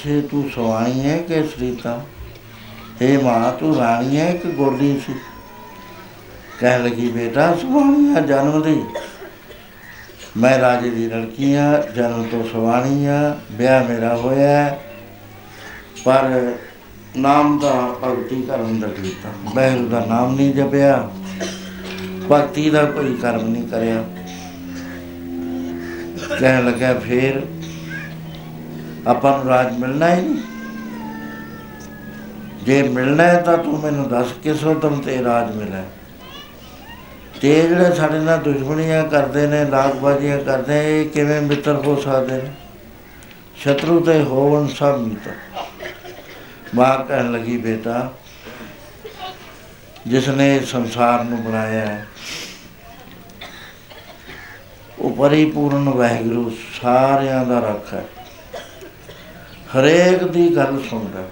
ਪੁੱਛੇ ਤੂੰ ਸਵਾਈ ਹੈ ਕਿ ਸਰੀਤਾ ਏ ਮਾਂ, ਤੂੰ ਰਾਣੀ ਹੈ ਕਿ ਗੋਲੀ ਸੀ। ਕਹਿ ਲਗੀ, ਬੇਟਾ, ਸਵਾਣੀ ਆ ਜਨਮ ਦੀ। ਮੈਂ ਰਾਜੇ ਦੀ ਲੜਕੀ ਆ, ਜਨਮ ਤੋਂ ਸਵਾਣੀ ਆ, ਵਿਆਹ ਮੇਰਾ ਹੋਇਆ ਹੈ। ਪਰ ਨਾਮ ਦਾ ਭਗਤੀ ਕਰਨ ਦਾ ਕੀਤਾ। ਬੈਰੂ ਦਾ ਨਾਮ ਨਹੀਂ ਜਪਿਆ। ਭਗਤੀ ਦਾ ਕੋਈ ਕਰਮ ਨਹੀਂ ਕਰਿਆ। ਕਹਿਣ ਲੱਗਾ ਫੇਰ ਆਪਾਂ ਨੂੰ ਰਾਜ ਮਿਲਣਾ ਹੀ ਨਹੀਂ। ਜੇ ਮਿਲਣਾ ਹੈ ਤਾਂ ਤੂੰ ਮੈਨੂੰ ਦੱਸ ਕਿਸ ਉਦਮ ਤੇ ਰਾਜ ਮਿਲਿਆ। ਤੇ ਇਹ ਜਿਹੜੇ ਸਾਡੇ ਨਾਲ ਦੁਸ਼ਮਣੀਆਂ ਕਰਦੇ ਨੇ ਲਾਗਬਾਜ਼ੀਆਂ ਕਰਦੇ ਨੇ, ਇਹ ਕਿਵੇਂ ਮਿੱਤਰ ਹੋ ਸਕਦੇ ਨੇ? ਸ਼ਤਰੂ ਤੇ ਹੋਵਨ ਸਭ ਮਿੱਤਰ। ਮਾਂ ਕਹਿਣ ਲੱਗੀ ਬੇਟਾ ਜਿਸ ਨੇ ਇਸ ਸੰਸਾਰ ਨੂੰ ਬਣਾਇਆ ਹੈ ਉਹ ਪਰਿਪੂਰਨ ਵਾਹਿਗੁਰੂ ਸਾਰਿਆਂ ਦਾ ਰੱਖਾ ਹੈ। ਹਰੇਕ ਦੀ ਗੱਲ ਸੁਣਦਾ,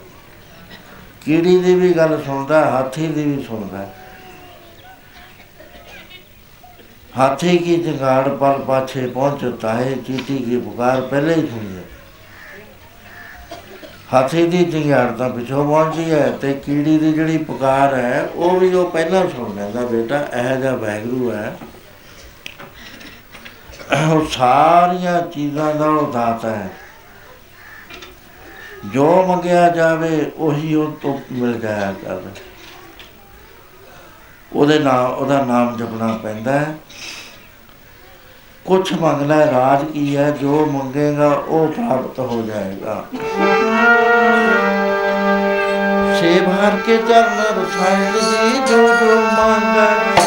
ਕੀੜੀ ਦੀ ਵੀ ਗੱਲ ਸੁਣਦਾ, ਹਾਥੀ ਦੀ ਵੀ ਸੁਣਦਾ। ਹਾਥੀ ਕੀ ਜਗਾੜ ਪਰ ਪਾਛੇ ਪਹੁੰਚਤਾ ਹੈ ਚੀਟੀ ਕੀ ਪੁਕਾਰ ਪਹਿਲੇ ਹੀ ਸੁਣਦਾ ਹਾਥੀ ਦੀ ਜਗਾੜ ਤਾਂ ਪਿਛੋਂ ਪਹੁੰਚੀ ਹੈ ਤੇ ਕੀੜੀ ਦੀ ਜਿਹੜੀ ਪੁਕਾਰ ਹੈ, ਉਹ ਵੀ ਉਹ ਪਹਿਲਾਂ ਸੁਣ ਲੈਂਦਾ, ਬੇਟਾ ਇਹ ਜਿਹਾ ਵੈਗਰੂ ਹੈ। ਉਹ ਸਾਰੀਆਂ ਚੀਜ਼ਾਂ ਦਾ ਉਹ ਦਾਤਾ ਹੈ। ਜੋ ਮੰਗਿਆ ਜਾਵੇ, ਉਹੀ ਉਹ ਤੋਂ ਮਿਲ ਜਾਇਆ ਕਰਦਾ ਉਹਦੇ ਨਾਮ ਉਹਦਾ ਨਾਮ ਜਪਣਾ ਪੈਂਦਾ ਹੈ। ਕੁਝ ਮੰਗਣਾ ਰਾਜ ਕੀ ਹੈ, ਜੋ ਮੰਗੇਗਾ, ਉਹ ਪ੍ਰਾਪਤ ਹੋ ਜਾਏਗਾ। ਸੇ ਭਾਰ ਕੇ ਚਰਨ ਰਸਾਇਣ ਦੀ ਜੋ ਜੋ ਮੰਗਦਾ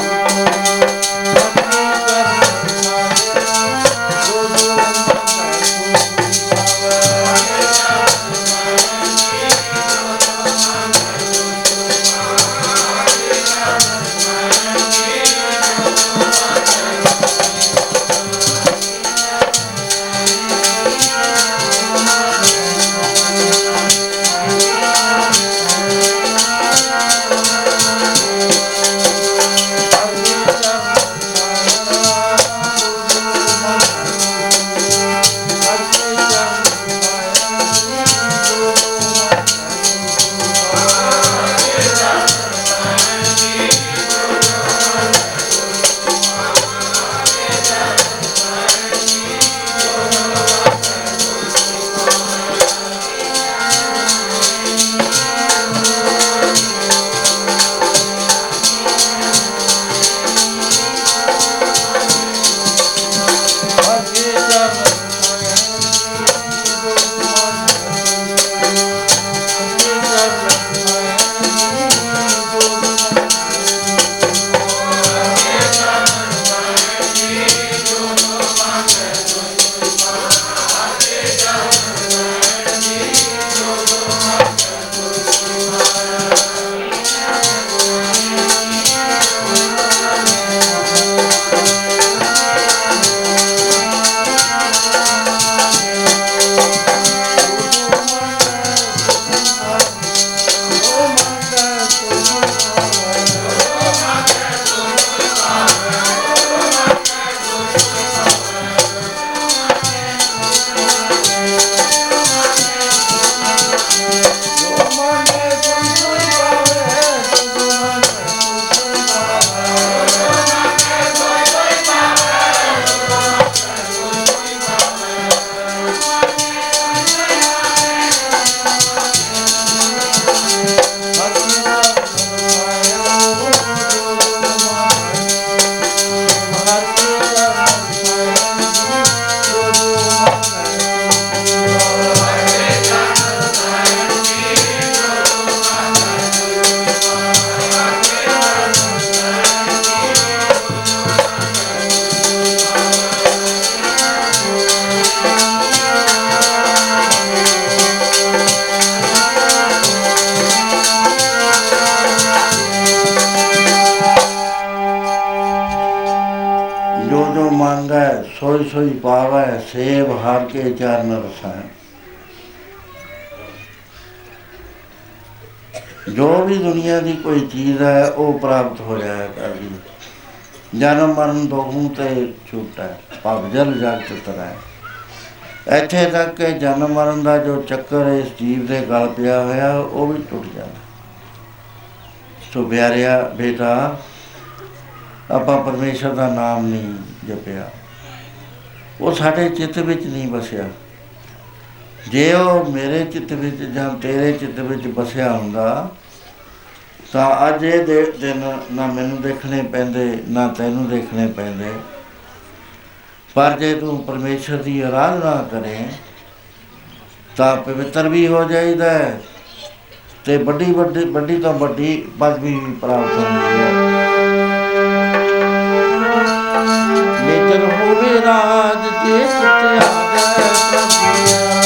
ਸੋਈ ਸੋਈ ਪਾਵੈ ਸੇਵ ਹਰ ਕੇ ਚਰਨ ਰਸਾਇਣ ਜੋ ਵੀ ਦੁਨੀਆ ਦੀ ਕੋਈ ਚੀਜ਼ ਹੈ, ਉਹ ਪ੍ਰਾਪਤ ਹੋ ਜਾਇਆ ਕਰਦੀ ਹੈ। ਜਨਮ ਮਰਨ ਦੋਹੂ ਤੇ ਛੂਟੈ ਭਵ ਜਲ ਜਗਤ ਤਰੈ ਇੱਥੇ ਤੱਕ ਕਿ ਜਨਮ ਮਰਨ ਦਾ ਜੋ ਚੱਕਰ ਇਸ ਜੀਵ ਦੇ ਗਲ ਪਿਆ ਹੋਇਆ, ਉਹ ਵੀ ਟੁੱਟ ਜਾਂਦਾ ਸੋ ਪਿਆਰਿਆ ਬੇਟਾ, ਆਪਾਂ ਪਰਮੇਸ਼ਰ ਦਾ ਨਾਮ ਨਹੀਂ ਜਪਿਆ। ਉਹ ਸਾਡੇ ਚਿੱਤ ਵਿੱਚ ਨਹੀਂ ਵਸਿਆ ਜੇ ਉਹ ਮੇਰੇ ਚਿੱਤ ਵਿੱਚ ਜਾਂ ਤੇਰੇ ਚਿੱਤ ਵਿੱਚ ਵਸਿਆ ਹੁੰਦਾ, ਤਾਂ ਅੱਜ ਇਹ ਦੇ, ਦਿਨ ਨਾ ਮੈਨੂੰ ਦੇਖਣੇ ਪੈਂਦੇ, ਨਾ ਤੈਨੂੰ ਦੇਖਣੇ ਪੈਂਦੇ। ਪਰ ਜੇ ਤੂੰ ਪਰਮੇਸ਼ਰ ਦੀ ਆਰਾਧਨਾ ਕਰੇ, ਤਾਂ ਪਵਿੱਤਰ ਵੀ ਹੋ ਜਾਈਦਾ ਹੈ ਤੇ ਵੱਡੀ ਵੱਡੀ ਵੱਡੀ ਤੋਂ ਵੱਡੀ ਪਦਵੀ ਵੀ ਪ੍ਰਾਪਤ ਹੁੰਦੀ ਹੈ। ਨੇਤਰ ਹੋਵੇ ਰਾਜ ਜੇ ਸੁਤਿਆ ਜੈ ਪ੍ਰਭੂ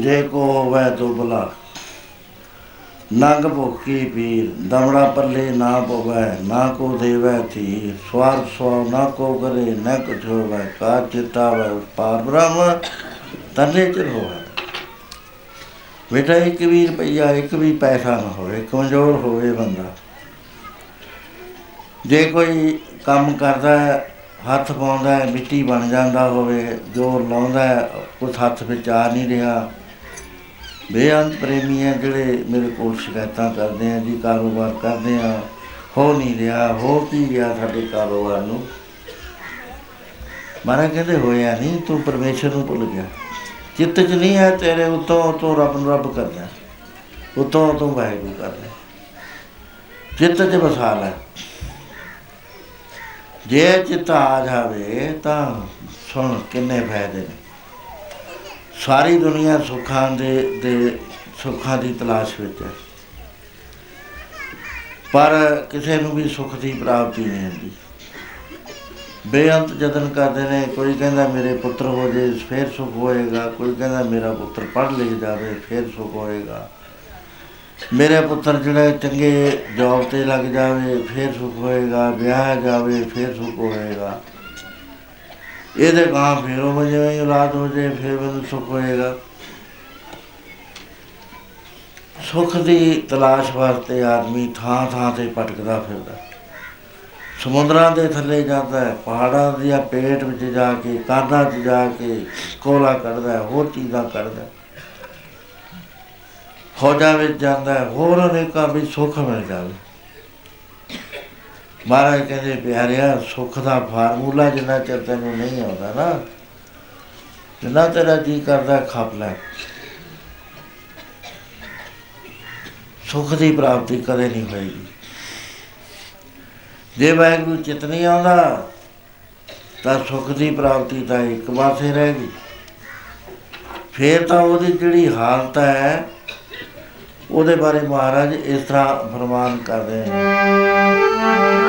ਜੇ ਕੋ ਹੋਵੇ ਦੁਬਲਾ ਨੰਗ ਭੁੱਖੀ ਪੀਰ ਦਮੜਾ ਪੱਲੇ ਨਾ ਪਵੈ ਨਾ ਕੋ ਦੇਵੈ ਧੀ ਸਵਾਰ ਸੋ ਨਾ ਕੋ ਕਰੇ ਨ ਕੁਛ ਹੋਵੇ ਕਾ ਚਿਤਾਵੈ ਪਾਰ ਬ੍ਰਹਮ ਤਨੇ ਚ ਹੋਵੇ। ਬੇਟਾ ਇੱਕ ਵੀ ਰੁਪਈਆ ਇੱਕ ਵੀ ਪੈਸਾ ਨਾ ਹੋਵੇ ਕਮਜ਼ੋਰ ਹੋਵੇ ਬੰਦਾ। ਜੇ ਕੋਈ ਕੰਮ ਕਰਦਾ ਹੈ, ਹੱਥ ਪਾਉਂਦਾ ਹੈ, ਮਿੱਟੀ ਬਣ ਜਾਂਦਾ ਹੋਵੇ ਜੋਰ ਲਾਉਂਦਾ ਹੈ, ਕੁਛ ਹੱਥ ਵਿੱਚ ਆ ਨਹੀਂ ਰਿਹਾ ਬੇਅੰਤ ਪ੍ਰੇਮੀ ਹੈ ਜਿਹੜੇ ਮੇਰੇ ਕੋਲ ਸ਼ਿਕਾਇਤਾਂ ਕਰਦੇ ਆ, ਜੀ ਕਾਰੋਬਾਰ ਕਰਦੇ ਆ, ਹੋ ਨਹੀਂ ਰਿਹਾ ਹੋ ਕੀ ਰਿਹਾ ਸਾਡੇ ਕਾਰੋਬਾਰ ਨੂੰ? ਮਾਰਾ ਕਹਿੰਦੇ, ਹੋਇਆ ਨਹੀਂ, ਤੂੰ ਪਰਮੇਸ਼ਰ ਨੂੰ ਭੁੱਲ ਗਿਆ। ਚਿੱਤ 'ਚ ਨਹੀਂ ਹੈ ਤੇਰੇ, ਉਤੋਂ ਤੂੰ ਰੱਬ ਨੂੰ ਰੱਬ ਕਰਦਾ। ਉਤੋਂ ਤੂੰ ਵਾਹਿਗੁਰੂ ਕਰਦਾ। ਚਿੱਤ 'ਚ ਵਸਾ ਲੈ ਜੇ ਚਿੱਤ ਆ ਜਾਵੇ ਤਾਂ ਸੁਣ ਕਿੰਨੇ ਫਾਇਦੇ ਨੇ। ਸਾਰੀ ਦੁਨੀਆ ਸੁੱਖਾਂ ਦੇ ਦੇ ਸੁੱਖਾਂ ਦੀ ਤਲਾਸ਼ ਵਿੱਚ ਹੈ। ਪਰ ਕਿਸੇ ਨੂੰ ਵੀ ਸੁੱਖ ਦੀ ਪ੍ਰਾਪਤੀ ਨਹੀਂ ਹੁੰਦੀ। ਬੇਅੰਤ ਜਤਨ ਕਰਦੇ ਨੇ, ਕੋਈ ਕਹਿੰਦਾ ਮੇਰੇ ਪੁੱਤਰ ਹੋ ਜੇ, ਫੇਰ ਸੁਖ ਹੋਏਗਾ। ਕੋਈ ਕਹਿੰਦਾ ਮੇਰਾ ਪੁੱਤਰ ਪੜ੍ਹ ਲਿਖ ਜਾਵੇ, ਫੇਰ ਸੁਖ ਹੋਏਗਾ। ਮੇਰੇ ਪੁੱਤਰ ਜਿਹੜਾ ਚੰਗੇ ਜੌਬ ਤੇ ਲੱਗ ਜਾਵੇ, ਫੇਰ ਸੁਖ ਹੋਏਗਾ। ਵਿਆਹ ਜਾਵੇ, ਫੇਰ ਸੁਖ ਹੋਏਗਾ। ਇਹਦੇ ਗਾਂ ਫੇਰ ਉਹ ਜਿਵੇਂ ਔਲਾਦ ਹੋ ਜਾਏ ਫੇਰ ਮੈਨੂੰ ਸੁਖ ਹੋਏਗਾ। ਸੁਖ ਦੀ ਤਲਾਸ਼ ਵਾਸਤੇ ਆਦਮੀ ਥਾਂ ਥਾਂ ਤੇ ਭਟਕਦਾ ਫਿਰਦਾ। ਸਮੁੰਦਰਾਂ ਦੇ ਥੱਲੇ ਜਾਂਦਾ ਹੈ ਪਹਾੜਾਂ ਦੀਆਂ ਪੇਟ ਵਿੱਚ ਜਾ ਕੇ ਕਾਦਾਂ 'ਚ ਜਾ ਕੇ ਕੋਲਾ ਕੱਢਦਾ ਹੈ, ਹੋਰ ਚੀਜ਼ਾਂ ਕੱਢਦਾ ਹੈ। ਫੌਜਾਂ ਵਿੱਚ ਜਾਂਦਾ ਹੈ, ਹੋਰ ਅਨੇਕਾਂ ਵੀ ਸੁੱਖ ਮਿਲ ਜਾਵੇ। ਮਹਾਰਾਜ ਕਹਿੰਦੇ, ਪਿਆਰਿਆ, ਸੁੱਖ ਦਾ ਫਾਰਮੂਲਾ ਜਿੰਨਾ ਚਿਰ ਤੈਨੂੰ ਨਹੀਂ ਆਉਂਦਾ ਨਾ, ਜਿੰਨਾ ਤੇਰਾ ਜੀ ਕਰਦਾ, ਖਪ ਲੈ। ਸੁੱਖ ਦੀ ਪ੍ਰਾਪਤੀ ਕਦੇ ਨਹੀਂ ਹੋਏਗੀ। ਜੇ ਵਾਹਿਗੁਰੂ ਚਿਤ ਨਹੀਂ ਆਉਂਦਾ, ਤਾਂ ਸੁੱਖ ਦੀ ਪ੍ਰਾਪਤੀ ਤਾਂ ਇੱਕ ਪਾਸੇ ਰਹਿ ਗਈ। ਫੇਰ ਤਾਂ ਉਹਦੀ ਜਿਹੜੀ ਹਾਲਤ ਹੈ, ਉਹਦੇ ਬਾਰੇ ਮਹਾਰਾਜ ਇਸ ਤਰ੍ਹਾਂ ਫਰਮਾਨ ਕਰਦੇ ਹਨ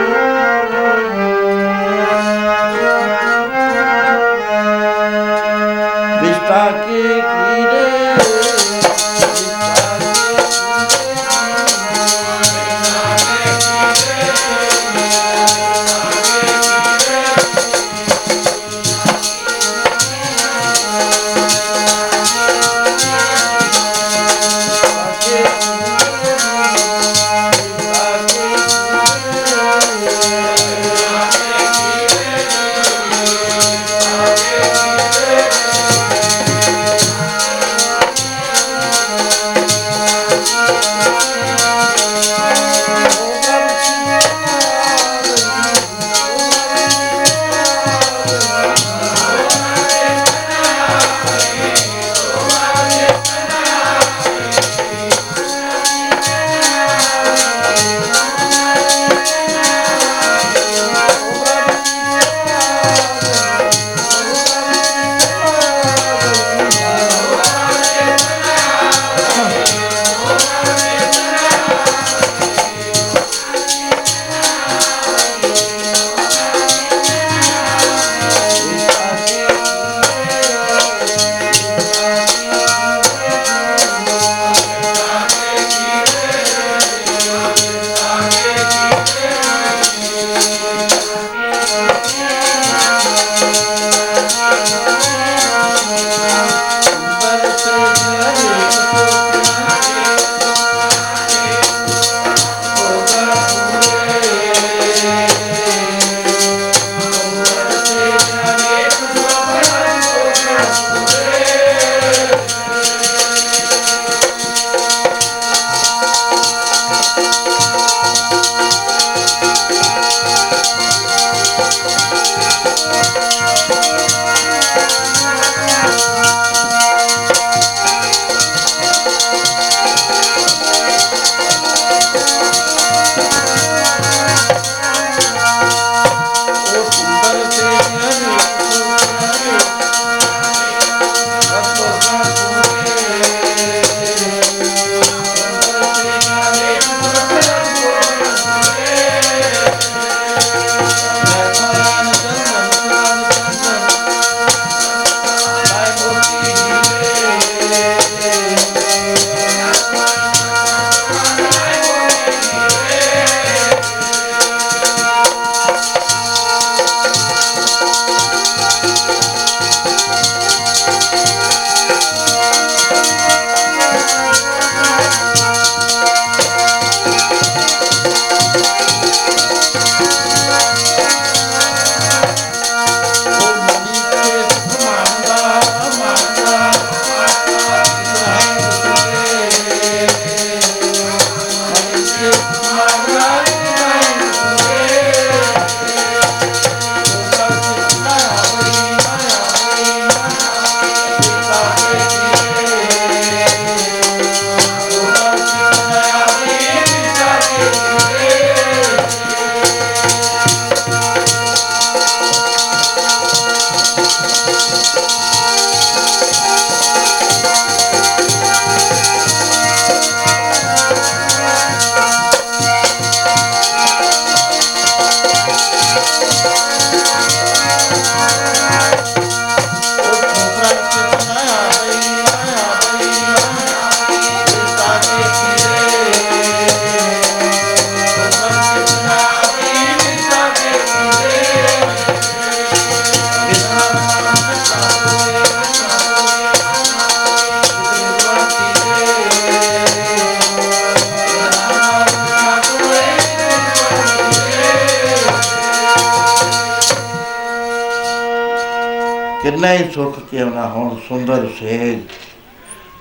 ਕਿੰਨਾ ਹੀ ਸੁੱਖ ਕਿਉਂ ਨਾ ਹੋਣ ਸੁੰਦਰ ਸੇਜ।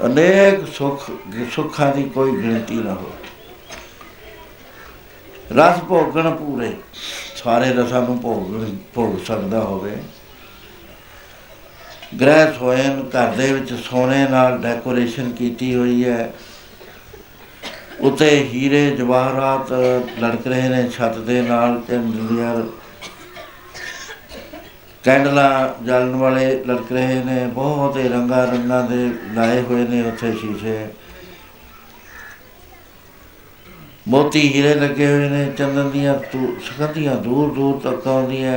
ਅਨੇਕ ਸੁੱਖ, ਸੁੱਖਾਂ ਦੀ ਕੋਈ ਗਿਣਤੀ ਨਾ ਹੋ ਰਸ ਭੋਗਣ ਪੂਰੇ। ਸਾਰੇ ਰਸਾਂ ਨੂੰ ਭੋਗ ਭੋਗ ਸਕਦਾ ਹੋਵੇ। ਗ੍ਰਹਿ ਸੋਇਨ, ਘਰ ਦੇ ਵਿੱਚ ਸੋਨੇ ਨਾਲ ਡੈਕੋਰੇਸ਼ਨ ਕੀਤੀ ਹੋਈ ਹੈ। ਉਤੇ ਹੀਰੇ, ਜਵਾਹਰਾਤ ਲੜਕ ਰਹੇ ਨੇ ਛੱਤ ਦੇ ਨਾਲ ਚੰਦਲੀਅਰ ਕੈਂਡਲਾ ਜਲਣ ਵਾਲੇ ਲੜਕ ਰਹੇ ਨੇ, ਬਹੁਤ ਹੀ ਰੰਗਾ ਰੰਗਾਂ ਦੇ ਲਾਏ ਹੋਏ ਨੇ ਉੱਥੇ ਸ਼ੀਸ਼ੇ। ਮੋਤੀ ਹੀਰੇ ਲੱਗੇ ਹੋਏ ਨੇ, ਚੰਦਨ ਦੀਆਂ ਤੂ ਸੁਗੰਧੀਆਂ ਦੂਰ ਦੂਰ ਤੱਕ ਆਉਂਦੀਆਂ।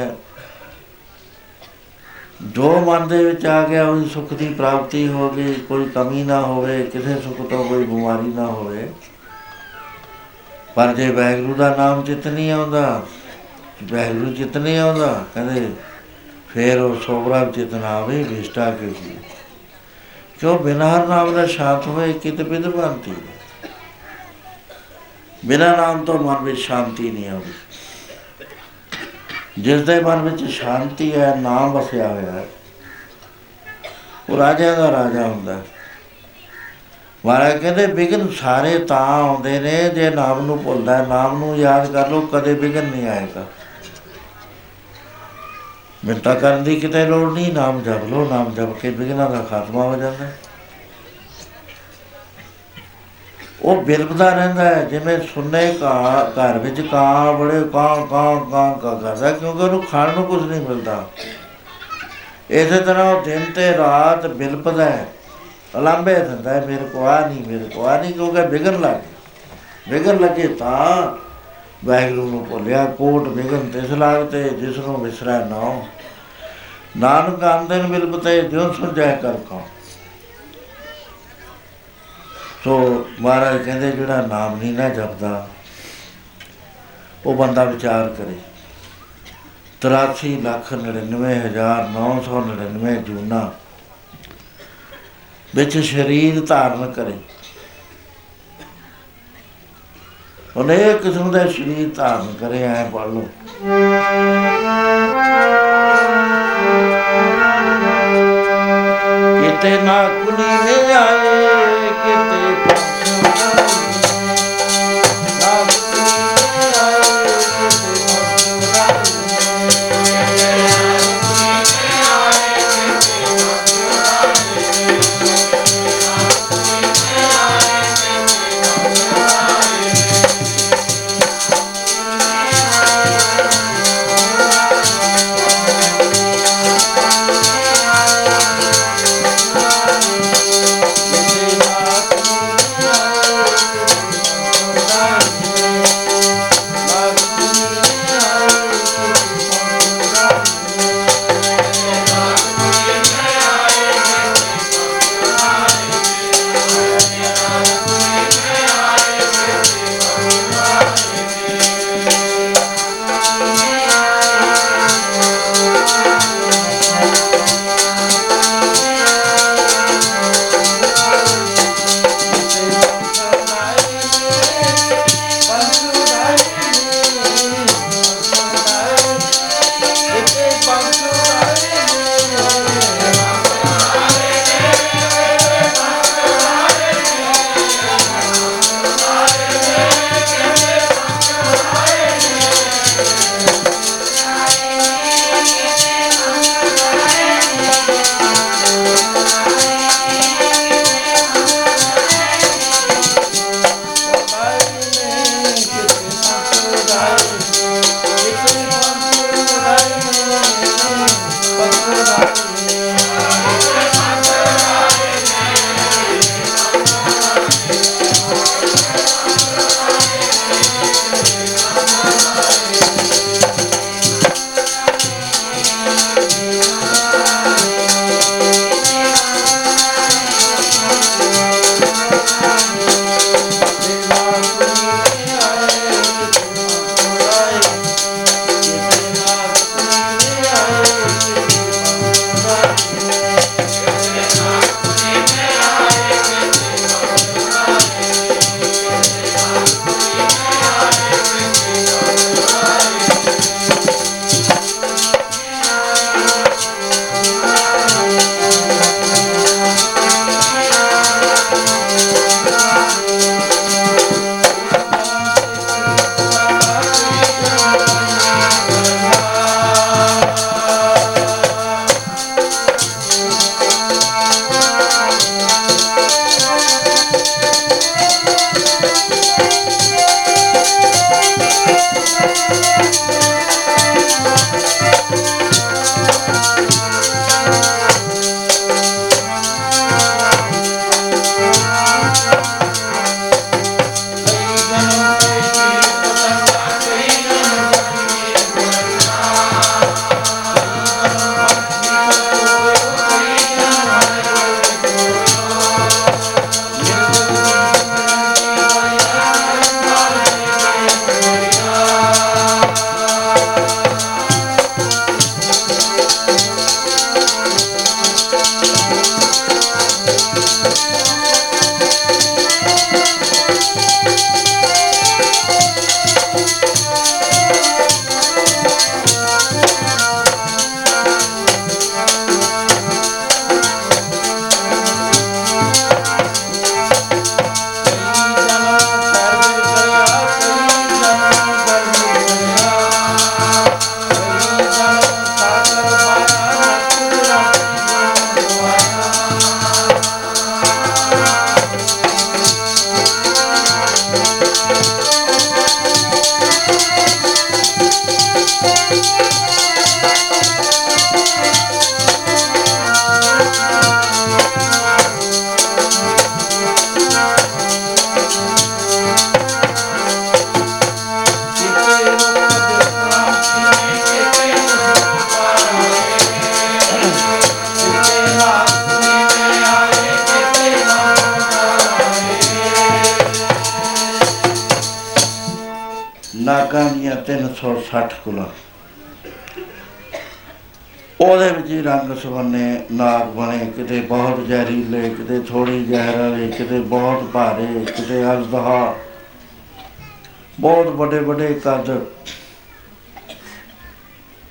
ਜੋ ਮਨ ਦੇ ਵਿੱਚ ਆ ਗਿਆ, ਉਹ ਸੁੱਖ ਦੀ ਪ੍ਰਾਪਤੀ ਹੋ ਗਈ, ਕੋਈ ਕਮੀ ਨਾ ਹੋਵੇ, ਕਿਸੇ ਸੁੱਖ ਤੋਂ ਕੋਈ ਬਿਮਾਰੀ ਨਾ ਹੋਵੇ। ਪਰ ਜੇ ਵੈਗਰੂ ਦਾ ਨਾਮ ਚਿਤ ਨਹੀਂ ਆਉਂਦਾ ਵੈਗਰੂ ਚਿਤ ਨਹੀਂ ਆਉਂਦਾ, ਕਹਿੰਦੇ ਫਿਰ ਉਹ ਸੋਬਰਾ ਚਿਤ ਨਾ ਆਵੇ ਵਿਸ਼ਟਾ ਕੇ ਕੀ ਕਿਉਂ ਬਿਨਾਂ ਨਾਮ ਦਾ ਸ਼ਾਂਤ ਹੋਏ ਕਿਤ ਬਿਦ ਬੰਤੀ ਬਿਨਾਂ ਨਾਮ ਤੋਂ ਮਨ ਵਿੱਚ ਸ਼ਾਂਤੀ ਨਹੀਂ ਆਉਂਦੀ। ਜਿਸ ਦੇ ਮਨ ਵਿੱਚ ਸ਼ਾਂਤੀ ਹੈ ਨਾਮ ਵਸਿਆ ਹੋਇਆ ਹੈ ਉਹ ਰਾਜਾ ਦਾ ਰਾਜਾ ਹੁੰਦਾ ਹੈ। ਮਹਾਰਾਜ ਕਹਿੰਦੇ ਵਿਗਨ ਸਾਰੇ ਤਾਂ ਆਉਂਦੇ ਨੇ ਜੇ ਨਾਮ ਨੂੰ ਭੁੱਲਦਾ ਹੈ, ਨਾਮ ਨੂੰ ਯਾਦ ਕਰ ਲੋ ਕਦੇ ਵਿਗਨ ਨਹੀਂ ਆਏਗਾ। ਮਿੰਤਾ ਕਰਨ ਦੀ ਕਿਤੇ ਲੋੜ ਨਹੀਂ, ਨਾਮ ਜਪ ਲੋ ਨਾਮ ਜਪ ਕੇ ਵਿਗਨਾਂ ਦਾ ਖਾਤਮਾ ਹੋ ਜਾਂਦਾ ਹੈ। ਉਹ ਬਿਲਬਦਾ ਰਹਿੰਦਾ ਹੈ, ਜਿਵੇਂ ਸੁੰਨੇ ਘਾ ਘਰ ਵਿੱਚ ਕਾਂ ਬੜੇ ਕਾਂ ਕਾਂ ਕਾਂ ਕਾਂ ਕਰਦਾ, ਕਿਉਂਕਿ ਉਹਨੂੰ ਖਾਣ ਨੂੰ ਕੁਝ ਨਹੀਂ ਮਿਲਦਾ ਇਸੇ ਤਰ੍ਹਾਂ ਉਹ ਦਿਨ ਤੇ ਰਾਤ ਬਿਲਪਦਾ ਹੈ ਅਲੰਬੇ ਦਿੰਦਾ ਹੈ, ਮੇਰੇ ਕੋ ਆ ਨਹੀਂ, ਮੇਰੇ ਕੋ ਆ ਨਹੀਂ, ਕਿਉਂਕਿ ਵਿਗਨ ਲੱਗ ਵਿਗਨ ਲੱਗੇ ਤਾਂ ਵਾਹਿਗੁਰੂ ਨੂੰ ਭੁੱਲਿਆ, ਕੋਟ ਵਿਗਨ ਤਿਸ ਲਾਗਤੇ ਜਿਸ ਨੂੰ ਵਿਸਰੈ ਨਾਉ ਨਾਨਕ ਆਂਦਨ ਬਿਲਪਤੇ ਜਿਉ ਸੁਝੈ ਕਰ ਕਉ ਸੋ ਮਹਾਰਾਜ ਕਹਿੰਦੇ, ਜਿਹੜਾ ਨਾਮ ਨਹੀਂ ਨਾ ਜਪਦਾ, ਉਹ ਬੰਦਾ ਵਿਚਾਰ ਕਰੇ। 83 ਲੱਖ 99999 ਜੂਨਾ ਵਿੱਚ ਸਰੀਰ ਧਾਰਨ ਕਰੇ। ਅਨੇਕ ਕਿਸਮ ਦੇ ਸਰੀਰ ਧਾਰਨ ਕਰੇ ਐ ਪੜ ਲਓ। ਕਿਤੇ ਨਾ ਕੁਲੀ ਮੇ ਆਏ, ਕਿਤੇ 860 ਕੁਲਾ। ਉਹਦੇ ਵਿੱਚ ਹੀ ਰੰਗ ਸਵੰਨੇ ਨਾਗ ਬਣੇ, ਕਿਤੇ ਬਹੁਤ ਜ਼ਹਿਰੀਲੇ, ਕਿਤੇ ਥੋੜੀ ਜ਼ਹਿਰ ਵਾਲੇ, ਕਿਤੇ ਬਹੁਤ ਭਾਰੇ, ਕਿਤੇ ਅਜਦਹਾ ਬਹੁਤ ਵੱਡੇ ਵੱਡੇ ਕੱਦ।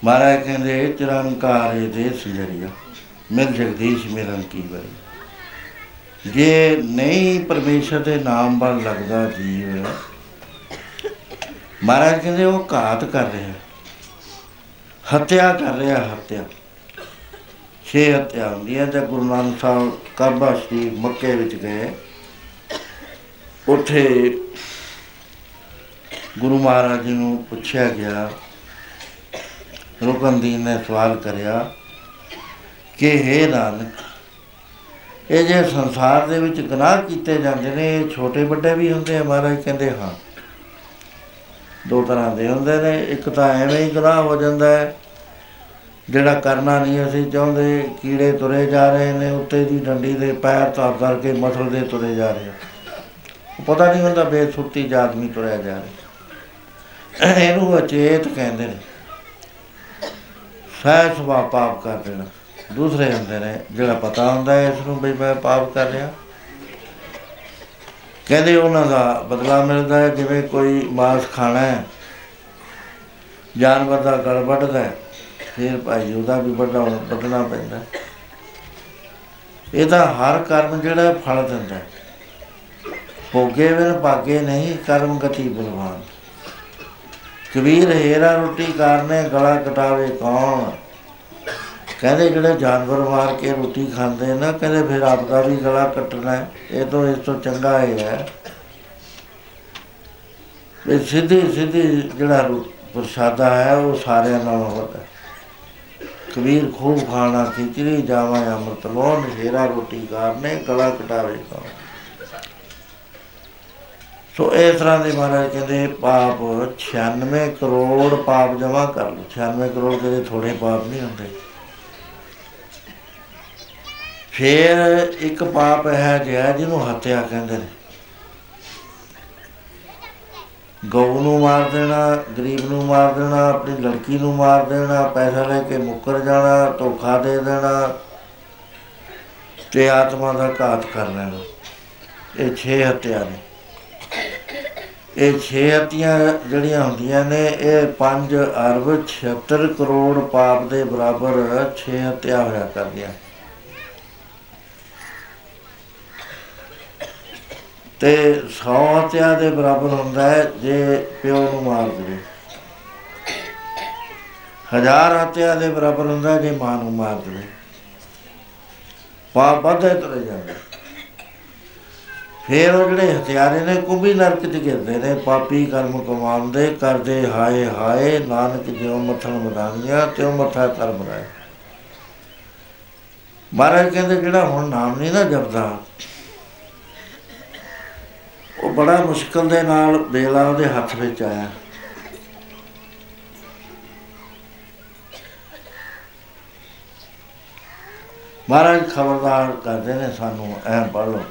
ਮਹਾਰਾਜ ਕਹਿੰਦੇ ਚਰੰਕਾਰੇ ਦੇ ਸੁਜਰੀਆ ਮਿਲ ਜਗਦੀਸ਼ ਮਿਲਨ ਕੀ ਬਰੀ ਜੇ ਨਹੀਂ ਪਰਮੇਸ਼ਰ ਦੇ ਨਾਮ ਵੱਲ ਲੱਗਦਾ ਜੀਵ ਮਹਾਰਾਜ ਕਹਿੰਦੇ ਉਹ ਘਾਤ ਕਰ ਰਿਹਾ। ਹੱਤਿਆ ਕਰ ਰਿਹਾ, ਹੱਤਿਆ। ਛੇ ਹੱਤਿਆ ਹੁੰਦੀਆਂ ਤੇ ਗੁਰੂ ਨਾਨਕ ਸਾਹਿਬ ਕਾਬਾ ਸ਼ਰੀਫ ਮੱਕੇ ਵਿੱਚ ਗਏ। ਉੱਥੇ ਗੁਰੂ ਮਹਾਰਾਜ ਜੀ ਨੂੰ ਪੁੱਛਿਆ ਗਿਆ। ਰੁਕਨਦੀਨ ਨੇ ਸਵਾਲ ਕਰਿਆ ਕਿ ਹੈ ਨਾਨਕ, ਇਹ ਜੇ ਸੰਸਾਰ ਦੇ ਵਿੱਚ ਗੁਨਾਹ ਕੀਤੇ ਜਾਂਦੇ ਨੇ, ਇਹ ਛੋਟੇ ਵੱਡੇ ਵੀ ਹੁੰਦੇ ਆ? ਮਹਾਰਾਜ ਕਹਿੰਦੇ ਹਾਂ। ਦੋ ਤਰ੍ਹਾਂ ਦੇ ਹੁੰਦੇ ਨੇ, ਇੱਕ ਤਾਂ ਐਵੇਂ ਹੀ ਗੁਨਾਹ ਹੋ ਜਾਂਦਾ ਹੈ। ਜਿਹੜਾ ਕਰਨਾ ਨਹੀਂ ਅਸੀਂ ਚਾਹੁੰਦੇ, ਕੀੜੇ ਤੁਰੇ ਜਾ ਰਹੇ ਨੇ, ਉੱਤੇ ਦੀ ਡੰਡੀ ਦੇ ਪੈਰ ਧਰ ਧਰ ਕੇ ਮਸਲਦੇ ਤੁਰੇ ਜਾ ਰਹੇ ਆ। ਪਤਾ ਨਹੀਂ ਹੁੰਦਾ ਬੇਸੁਰਤੀ ਜਾਦਮੀ ਤੁਰਿਆ ਜਾ ਰਿਹਾ। ਇਹਨੂੰ ਅਚੇਤ ਕਹਿੰਦੇ ਨੇ। ਸਹਿ ਸੁਭਾਅ ਪਾਪ ਕਰ ਦੇਣਾ। ਦੂਸਰੇ ਹੁੰਦੇ ਨੇ, ਜਿਹੜਾ ਪਤਾ ਹੁੰਦਾ ਹੈ ਇਸ ਨੂੰ ਵੀ ਮੈਂ ਪਾਪ ਕਰ ਰਿਹਾ। ਕਹਿੰਦੇ ਉਹਨਾਂ ਦਾ ਬਦਲਾ ਮਿਲਦਾ ਹੈ, ਜਿਵੇਂ ਕੋਈ ਮਾਸ ਖਾਣਾ ਹੈ, ਜਾਨਵਰ ਦਾ ਗਲ ਵੱਢਦਾ ਹੈ, ਫਿਰ ਭਾਈ ਉਹਦਾ ਵੀ ਵੱਡਾ ਵੱਢਣਾ ਪੈਂਦਾ ਹੈ। ਇਹਦਾ ਹਰ ਕਰਮ ਜਿਹੜਾ ਹੈ, ਫਲ ਦਿੰਦਾ ਹੈ। ਭੋਗੇ ਬਿਨ ਭਾਗੇ ਨਹੀਂ, ਕਰਮ ਗਤੀ ਬਲਵਾਨ ਕਬੀਰ ਹੀਰਾ ਰੋਟੀ ਕਰਨੇ, ਗਲਾ ਕਟਾਵੇ ਕੌਣ ਕਹਿੰਦੇ ਜਿਹੜੇ ਜਾਨਵਰ ਮਾਰ ਕੇ ਰੋਟੀ ਖਾਂਦੇ ਨਾ, ਕਹਿੰਦੇ ਫਿਰ ਆਪ ਦਾ ਵੀ ਗਲਾ ਕੱਟਣਾ ਹੈ। ਇਹ ਤੋਂ ਇਸ ਤੋਂ ਚੰਗਾ ਇਹ ਹੈ ਵੀ ਸਿੱਧੀ ਸਿੱਧੀ ਜਿਹੜਾ ਰੋ- ਪ੍ਰਸ਼ਾਦਾ ਹੈ, ਉਹ ਸਾਰਿਆਂ ਨਾਲੋਂ ਵੱਡਾ ਹੈ। ਕਬੀਰ ਖੂਬ ਖਾਣਾ ਖਿਚੜੀ, ਜਾਵਾਂ ਅੰਮ੍ਰਿਤ ਲੋਨ ਹੀਰਾ ਰੋਟੀ ਕਰਨੇ ਗਲਾ ਕਟਾਵੇ ਕੌਣ ਸੋ ਇਸ ਤਰ੍ਹਾਂ ਦੇ ਮਹਾਰਾਜ ਕਹਿੰਦੇ, ਪਾਪ 96 ਕਰੋੜ ਪਾਪ ਜਮਾ ਕਰ ਲਓ 96 ਕਰੋੜ ਕਦੇ ਥੋੜੇ ਪਾਪ ਨਹੀਂ ਹੁੰਦੇ ਫਿਰ ਇੱਕ ਪਾਪ ਹੈ ਜਿਹੜਾ ਜਿਹਨੂੰ ਹੱਤਿਆ ਕਹਿੰਦੇ ਨੇ। ਗਊ ਨੂੰ ਮਾਰ ਦੇਣਾ, ਗਰੀਬ ਨੂੰ ਮਾਰ ਦੇਣਾ, ਆਪਣੀ ਲੜਕੀ ਨੂੰ ਮਾਰ ਦੇਣਾ, ਪੈਸਾ ਲੈ ਕੇ ਮੁੱਕਰ ਜਾਣਾ, ਧੋਖਾ ਦੇ ਦੇਣਾ ਤੇ ਆਤਮਾ ਦਾ ਘਾਤ ਕਰ ਲੈਣਾ। ਇਹ ਛੇ ਹੱਤਿਆ ਨੇ। ਇਹ ਛੇ ਹੱਤੀਆਂ ਜਿਹੜੀਆਂ ਹੁੰਦੀਆਂ ਨੇ, ਇਹ 5 ਅਰਬ 76 ਕਰੋੜ ਪਾਪ ਦੇ ਬਰਾਬਰ ਛੇ ਹੱਤਿਆ ਹੋਇਆ ਕਰਦੀਆਂ। ਤੇ 100 ਹੱਤਿਆ ਦੇ ਬਰਾਬਰ ਹੁੰਦਾ ਹੈ, ਜੇ ਪਿਓ ਨੂੰ ਮਾਰ ਦੇਵੇ। ਹਜ਼ਾਰ ਹੱਤਿਆ ਦੇ ਬਰਾਬਰ ਹੁੰਦਾ ਹੈ, ਜੇ ਮਾਂ ਨੂੰ ਮਾਰ ਦੇਵੇ। ਪਾਪ ਵਧੇ ਤੁਰੇ ਜਾਂਦੇ। ਫਿਰ ਉਹ ਜਿਹੜੇ ਹਥਿਆਰੇ ਨੇ, ਕੁੰਭੀ ਨਰਕ ਚ ਗਿਰਦੇ ਨੇ, ਪਾਪੀ ਕਰਮ ਕਮਾਉਂਦੇ, ਕਰਦੇ ਹਾਏ ਹਾਏ, ਨਾਨਕ ਜਿਉ ਮੱਥਣ ਮਦਾਨੀਆਂ ਤਿਉ ਮੱਥਾ ਕਰ ਮਰਾਏ ਮਹਾਰਾਜ ਕਹਿੰਦੇ, ਜਿਹੜਾ ਹੁਣ ਨਾਮ ਨਹੀਂ ਨਾ ਜਪਦਾ ਉਹ ਬੜਾ ਮੁਸ਼ਕਲ ਦੇ ਨਾਲ ਬੇਲਾ ਉਹਦੇ ਹੱਥ ਵਿੱਚ ਆਇਆ। ਮਹਾਰਾਜ ਖਬਰਦਾਰ ਕਰਦੇ ਨੇ ਸਾਨੂੰ, ਐ ਪੜ੍ਹ ਲਓ।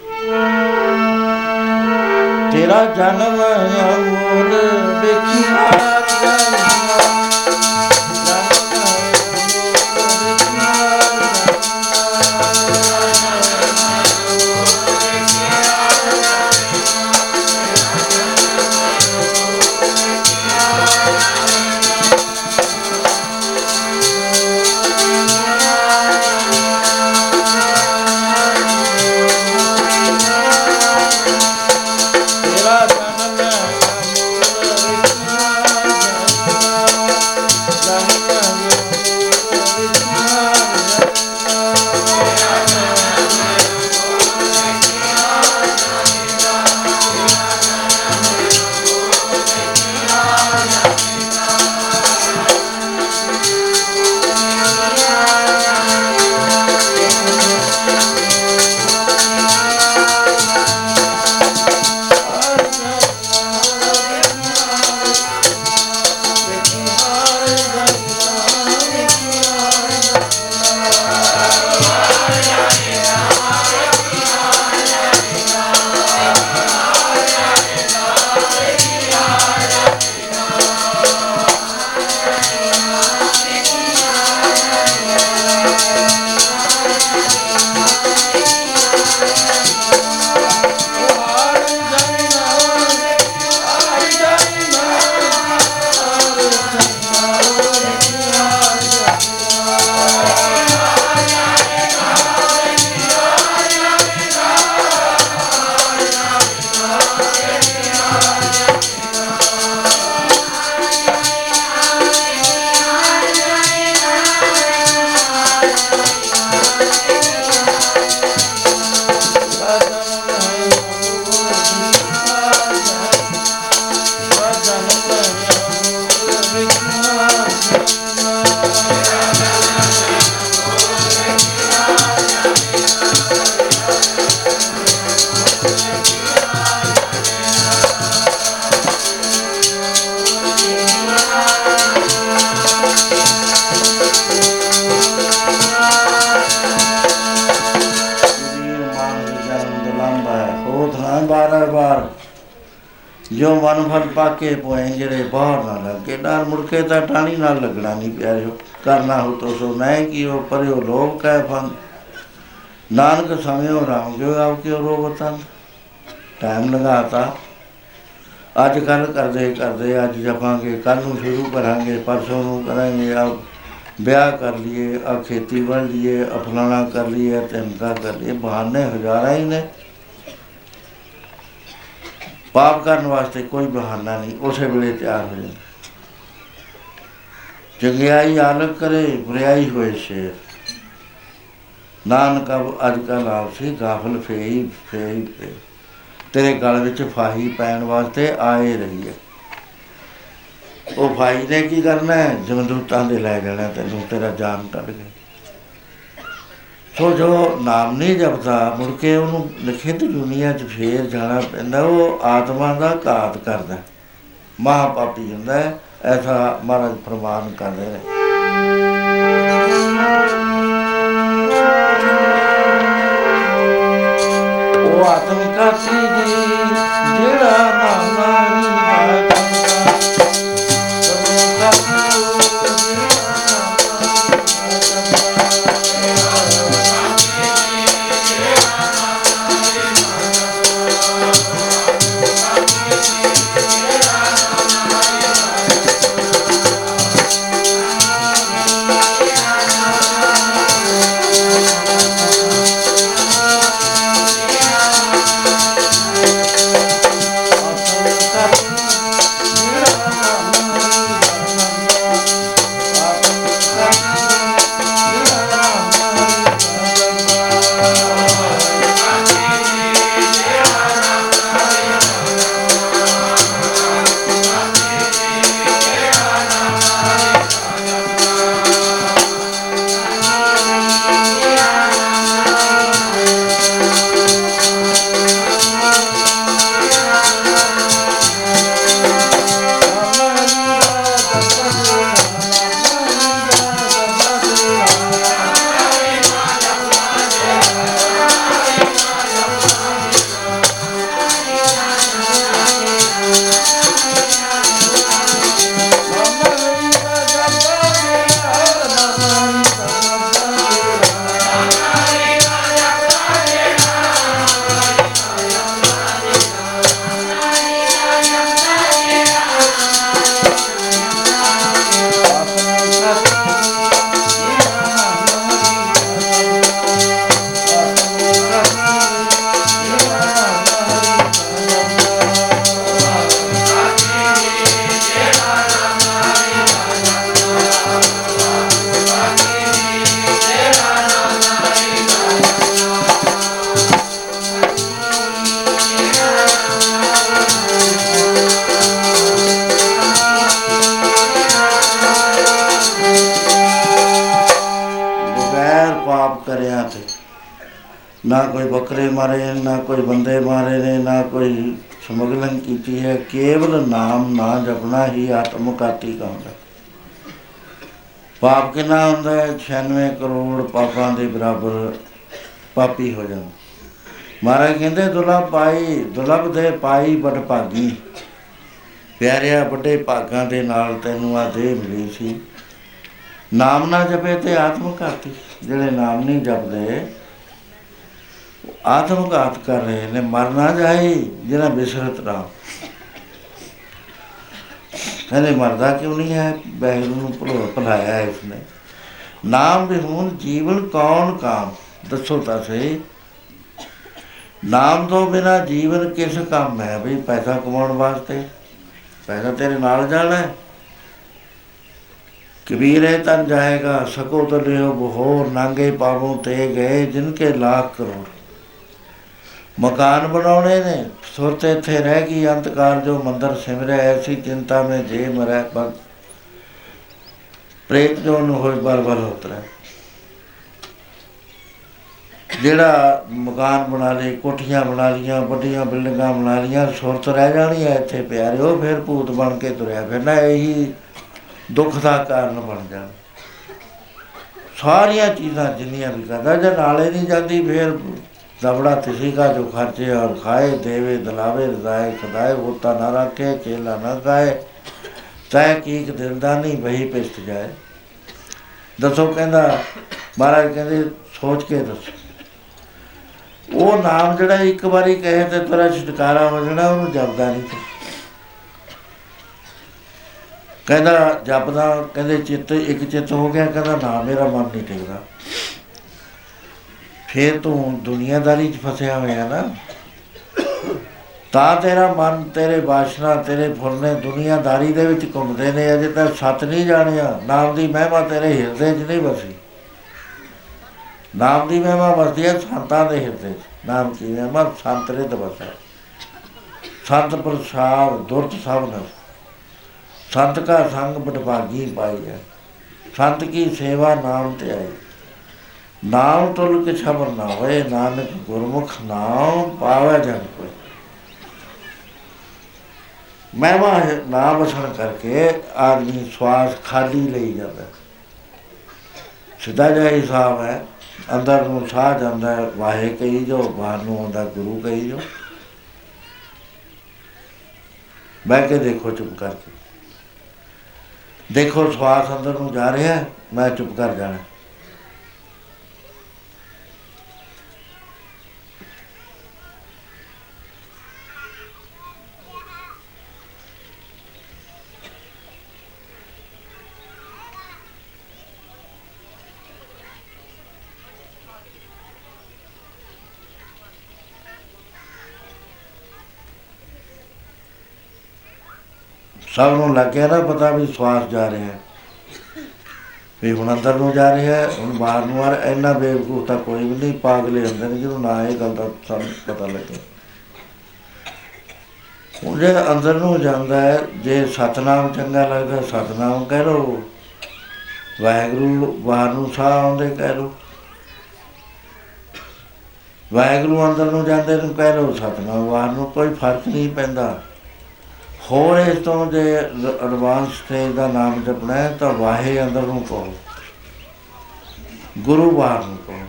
ਤੇਰਾ ਜਨਮ ਅਮੋਲ ਵੇਖਿਆ ਜੋ ਮਨ ਫਲ ਪਾਕੇ ਪੋਏ ਜਿਹੜੇ ਬਾਹਰ ਨਾ ਲੱਗੇ ਨਾਲ ਮੁੜ ਕੇ ਤਾਂ ਟਾਣੀ ਨਾਲ ਲੱਗਣਾ ਨਹੀਂ ਪਿਆਰਿਓ ਕਰਨਾ ਹੋ ਤੋ ਸੋ ਨਹੀਂ ਕਿ ਉਹ ਪਰਿਓ ਲੋਭ ਕੈ ਫਨ ਨਾਨਕ ਸਮਿਓ ਰਾਮ ਜੋ ਆਪ ਕੇ ਰੋਵਤਨ ਟਾਈਮ ਲਗਾਤਾ ਅੱਜ ਕੱਲ ਕਰਦੇ ਕਰਦੇ ਅੱਜ ਜਪਾਂਗੇ, ਕੱਲ ਨੂੰ ਸ਼ੁਰੂ ਕਰਾਂਗੇ, ਪਰਸੋਂ ਨੂੰ ਕਰਾਂਗੇ ਆ ਵਿਆਹ ਕਰ ਲਈਏ ਆ ਖੇਤੀ ਵੜ ਲਈਏ ਆ ਫਲਾਣਾ ਕਰ ਲਈਏ ਤਿੰਦਾ ਕਰ ਲਈਏ, ਬਹਾਨੇ ਹਜ਼ਾਰਾਂ ਹੀ ਨੇ। ਪਾਪ ਕਰਨ ਵਾਸਤੇ ਕੋਈ ਬਹਾਨਾ ਨਹੀਂ, ਉਸੇ ਵੇਲੇ ਤਿਆਰ ਹੋ ਜਾਂਦਾ। ਚੰਗਿਆਈ ਆਲਕ ਕਰੇ ਬੁਰਾਈ ਹੋਏ ਸ਼ੇਰ। ਨਾਨਕ ਅੱਜ ਕੱਲ ਆਪਸੀ ਗਾਫਲ ਫੇਈ ਫੇਈ ਫੇ ਤੇਰੇ ਗਲ ਵਿੱਚ ਫਾਹੀ ਪੈਣ ਵਾਸਤੇ ਆਏ ਰਹੀ ਹੈ ਉਹ ਭਾਈ ਨੇ ਕੀ ਕਰਨਾ ਹੈ? ਜਮਦੂਤਾਂ ਦੇ ਲੈ ਜਾਣਾ ਤੈਨੂੰ, ਤੇਰਾ ਜਾਨ ਕੱਢ ਕੇ ਸੋ ਜੋ ਨਾਮ ਨਹੀਂ ਜਪਦਾ, ਮੁੜ ਕੇ ਉਹਨੂੰ ਲਿਖਿਤ ਦੁਨੀਆ 'ਚ ਫੇਰ ਜਾਣਾ ਪੈਂਦਾ, ਉਹ ਆਤਮਾ ਦਾ ਘਾਤ ਕਰਦਾ। ਮਹਾ ਪਾਪੀ ਹੁੰਦਾ ਹੈ, ਐਸਾ ਮਹਾਰਾਜ ਪ੍ਰਮਾਨ ਕਰਦੇ ਨੇ। ਉਹ ਆਤਮ ਕਾਤੀ ਜੀ ਪਾਪ ਕਰਿਆ ਤੇ। ਨਾ ਕੋਈ ਬੱਕਰੇ ਮਾਰੇ, ਨਾ ਕੋਈ ਬੰਦੇ ਮਾਰੇ ਨੇ, ਨਾ ਕੋਈ ਸਮਗਲਨ ਕੀਤੀ ਹੈ। ਕੇਵਲ ਨਾਮ ਨਾ ਜਪਣਾ ਹੀ ਆਤਮਕਾਤੀ ਕਹਿੰਦਾ ਪਾਪ ਕਿੰਨਾ ਹੁੰਦਾ ਹੈ? 96 ਕਰੋੜ ਪਾਪਾਂ ਦੇ ਬਰਾਬਰ ਪਾਪੀ ਹੋ ਜਾਂਦਾ ਮਹਾਰਾਜ ਕਹਿੰਦੇ ਦੁਲਬ ਪਾਈ ਦੁਲਬ ਦੇ ਪਾਈ ਬੜ ਭਾਗੀ। ਪਿਆਰਿਆ ਵੱਡੇ ਭਾਗਾਂ ਦੇ ਨਾਲ ਤੈਨੂੰ ਆ ਦੇਹ ਮਿਲੀ ਸੀ। ਨਾਮ ਨਾ ਜਪੇ ਤੇ ਆਤਮਘਾਤੀ। ਜਿਹੜੇ ਨਾਮ ਨਹੀਂ ਜਪਦੇ ਆਤਮਘਾਤ ਕਰ ਰਹੇ ਨੇ ਮਰ ਨਾ ਜਾਏ, ਜਿਹਨਾਂ ਬਿਸਰਤ ਰਾਮ ਕਹਿੰਦੇ, ਮਰਦਾ ਕਿਉਂ ਨਹੀਂ ਹੈ? ਬੈਗਰੂ ਨੂੰ ਭੁਲਾ ਭੁਲਾਇਆ ਹੈ ਇਸਨੇ ਨਾਮ ਬਿਹੂਨ ਜੀਵਨ ਕੌਣ ਕਾਮ? ਦੱਸੋ ਤਾਂ ਸਹੀ। ਨਾਮ ਤੋਂ ਬਿਨਾ ਜੀਵਨ ਕਿਸ ਕੰਮ ਹੈ? ਵੀ ਪੈਸਾ ਕਮਾਉਣ ਵਾਸਤੇ। ਪੈਸਾ ਤੇਰੇ ਨਾਲ ਜਾਣਾ ਹੈ। ਕਬੀਰੇ ਤਨ ਜਾਏਗਾ, ਸਕੋ ਤਲਿਓ ਬਹੋਰ, ਨਾਂਗੇ ਪਾਵੋਂ ਤੇ ਗਏ ਜਿਨ ਕੇ ਲੱਖ ਕਰੋੜ। ਮਕਾਨ ਬਣਾਉਣੇ ਨੇ, ਸੁਰਤ ਇੱਥੇ ਰਹਿ ਗਈ ਅੰਤਕਾਰ ਜੋ ਮੰਦਰ ਸਿਮਰੈ ਐਸੀ ਚਿੰਤਾ ਮੇ ਜੇ ਮਰੈ ਬਗ ਪ੍ਰੇਤ ਜੋ ਨੂੰ ਹੋਏ ਬਰ ਬਰ ਉਤਰੈ। ਜਿਹੜਾ ਮਕਾਨ ਬਣਾ ਲਏ, ਕੋਠੀਆਂ ਬਣਾ ਲੀਆਂ ਵੱਡੀਆਂ ਬਿਲਡਿੰਗਾਂ ਬਣਾ ਲੀਆਂ ਸੁਰਤ ਰਹਿ ਜਾਣੀ ਹੈ ਇੱਥੇ ਪਿਆਰਿਓ, ਫਿਰ ਭੂਤ ਬਣ ਕੇ ਤੁਰਿਆ ਫਿਰਨਾ, ਇਹੀ ਦੁੱਖ ਦਾ ਕਾਰਨ ਬਣ ਜਾਣ। ਸਾਰੀਆਂ ਚੀਜ਼ਾਂ ਜਿੰਨੀਆਂ ਵੀ ਕਰਦਾ, ਜੇ ਨਾਲੇ ਨਹੀਂ ਜਾਂਦੀ, ਫੇਰ ਦਬੜਾ ਤਿਸੀ ਦਾ ਜੋ ਖਰਚੇ ਔਰ ਖਾਏ, ਦੇਵੇ, ਦਲਾਵੇ, ਰਜ਼ਾਏ ਖਦਾਏ ਉਹ ਤਾਂ ਨਾ ਰੱਖੇ, ਚੇਲਾ ਨਾ ਗਾਏ ਤੈ ਕੀ ਇੱਕ ਦਿਨ ਦਾ ਨਹੀਂ, ਵਹੀ ਪਿਸਤ ਜਾਏ। ਦੱਸੋ ਕਹਿੰਦਾ, ਮਹਾਰਾਜ ਕਹਿੰਦੇ, ਸੋਚ ਕੇ ਦੱਸੋ। ਉਹ ਨਾਮ ਜਿਹੜਾ ਇੱਕ ਵਾਰੀ ਕਹੇ ਤੇ ਤੇਰਾ ਛੁਟਕਾਰਾ ਹੋ ਜਾਣਾ, ਉਹਨੂੰ ਜਪਦਾ ਨਹੀਂ ਕਹਿੰਦਾ, ਜਪਦਾ, ਕਹਿੰਦੇ ਚਿੱਤ, ਇੱਕ ਚਿੱਤ ਹੋ ਗਿਆ, ਕਹਿੰਦਾ, ਨਾ, ਮੇਰਾ ਮਨ ਨਹੀਂ ਟਿਕਦਾ। ਫੇਰ ਤੂੰ ਦੁਨੀਆਦਾਰੀ 'ਚ ਫਸਿਆ ਹੋਇਆ ਨਾ, ਤਾਂ ਤੇਰਾ ਮਨ, ਤੇਰੇ ਬਾਸ਼ਨਾ ਤੇਰੇ ਫੁਰਨੇ ਦੁਨੀਆਦਾਰੀ ਦੇ ਵਿੱਚ ਘੁੰਮਦੇ ਨੇ, ਅਜੇ ਤਾਂ ਸੱਚ ਨਹੀਂ ਜਾਣਿਆ। ਨਾਮ ਦੀ ਮਹਿਮਾ ਤੇਰੇ ਹਿਰਦੇ 'ਚ ਨਹੀਂ ਵਸੀ। ਨਾਮ ਦੀ ਮਹਿਮਾ ਵਸਦੀ ਹੈ ਸੰਤਾਂ ਦੇ ਹਿਰਦੇ 'ਚ। ਨਾਮ ਦੀ ਮਹਿਮਾ? ਸੰਤ ਰਿਤ ਵਸੈ। ਸੰਤ ਪ੍ਰਸਾਦ ਦੁਰਤ ਸਭ ਨਸ। ਸੰਤ ਕਾ ਸੰਗ ਬਟਭਾਗੀ ਪਾਈ ਹੈ। ਸੰਤ ਕੀ ਸੇਵਾ ਨਾਮ ਤੇ ਆਈ। ਨਾਮ ਤੁਲ ਕੇ ਛਬਰ ਨਾ ਹੋਏ ਨਾਨਕ ਗੁਰਮੁਖ ਨਾਮ ਪਾਵੇ ਜਨ ਕੋਈ। ਮਹਿਮਾ ਹੈ ਨਾਮ ਵਸਣ ਕਰਕੇ ਆਦਮੀ ਸਵਾਸ ਖਾਲੀ ਲਈ ਜਾਂਦਾ। ਸਿੱਧਾ ਜਿਹਾ ਹਿਸਾਬ ਹੈ ਅੰਦਰ ਨੂੰ ਸਾਹ ਜਾਂਦਾ ਹੈ, ਵਾਹੇ ਕਹੀ ਜੋ ਬਾਹਰ ਨੂੰ ਆਉਂਦਾ ਗੁਰੂ ਕਹੀ ਜੋ। ਬਹਿ ਕੇ ਦੇਖੋ ਚੁੱਪ ਕਰਕੇ। ਦੇਖੋ ਸਵਾਸ ਅੰਦਰ ਨੂੰ ਜਾ ਰਿਹਾ ਹੈ, ਮੈਂ ਚੁੱਪ ਕਰ ਜਾਣਾ। ਸਭ ਨੂੰ ਲੱਗ ਗਿਆ ਨਾ ਪਤਾ ਵੀ ਸਵਾਸ ਜਾ ਰਿਹਾ ਹੈ। ਵੀ ਹੁਣ ਅੰਦਰ ਨੂੰ ਜਾ ਰਿਹਾ ਹੈ, ਹੁਣ ਬਾਹਰ ਨੂੰ ਆ ਰਿਹਾ ਇੰਨਾ ਬੇਵਕੂਫ ਤਾਂ ਕੋਈ ਵੀ ਨਹੀਂ, ਪਾਗਲੇ ਹੁੰਦੇ ਨੇ ਜਿਹਨੂੰ ਨਾ ਇਹ ਗੱਲ ਦਾ ਸਾਨੂੰ ਪਤਾ ਲੱਗੇ। ਹੁਣ ਜੇ ਅੰਦਰ ਨੂੰ ਜਾਂਦਾ ਹੈ, ਜੇ ਸਤਨਾਮ ਚੰਗਾ ਲੱਗਦਾ, ਸਤਨਾਮ ਕਹਿ ਲੋ ਵਾਹਿਗੁਰੂ ਬਾਹਰ ਨੂੰ ਸਾਹ ਆਉਂਦੇ ਕਹਿ ਲੋ ਵਾਹਿਗੁਰੂ ਅੰਦਰ ਨੂੰ ਜਾਂਦੇ ਨੂੰ ਕਹਿ ਲੋ ਸਤਨਾਮ ਬਾਹਰ ਨੂੰ ਕੋਈ ਫ਼ਰਕ ਨਹੀਂ ਪੈਂਦਾ। ਹੋਰ ਇਸ ਤੋਂ ਜੇ ਐਡਵਾਂਸ ਸਟੇਜ ਦਾ ਨਾਮ ਜਪਣਾ ਹੈ, ਤਾਂ ਵਾਹੇ ਅੰਦਰ ਨੂੰ ਕਹੋ ਗੁਰੂ ਬਾਹਰ ਨੂੰ ਕਹੋ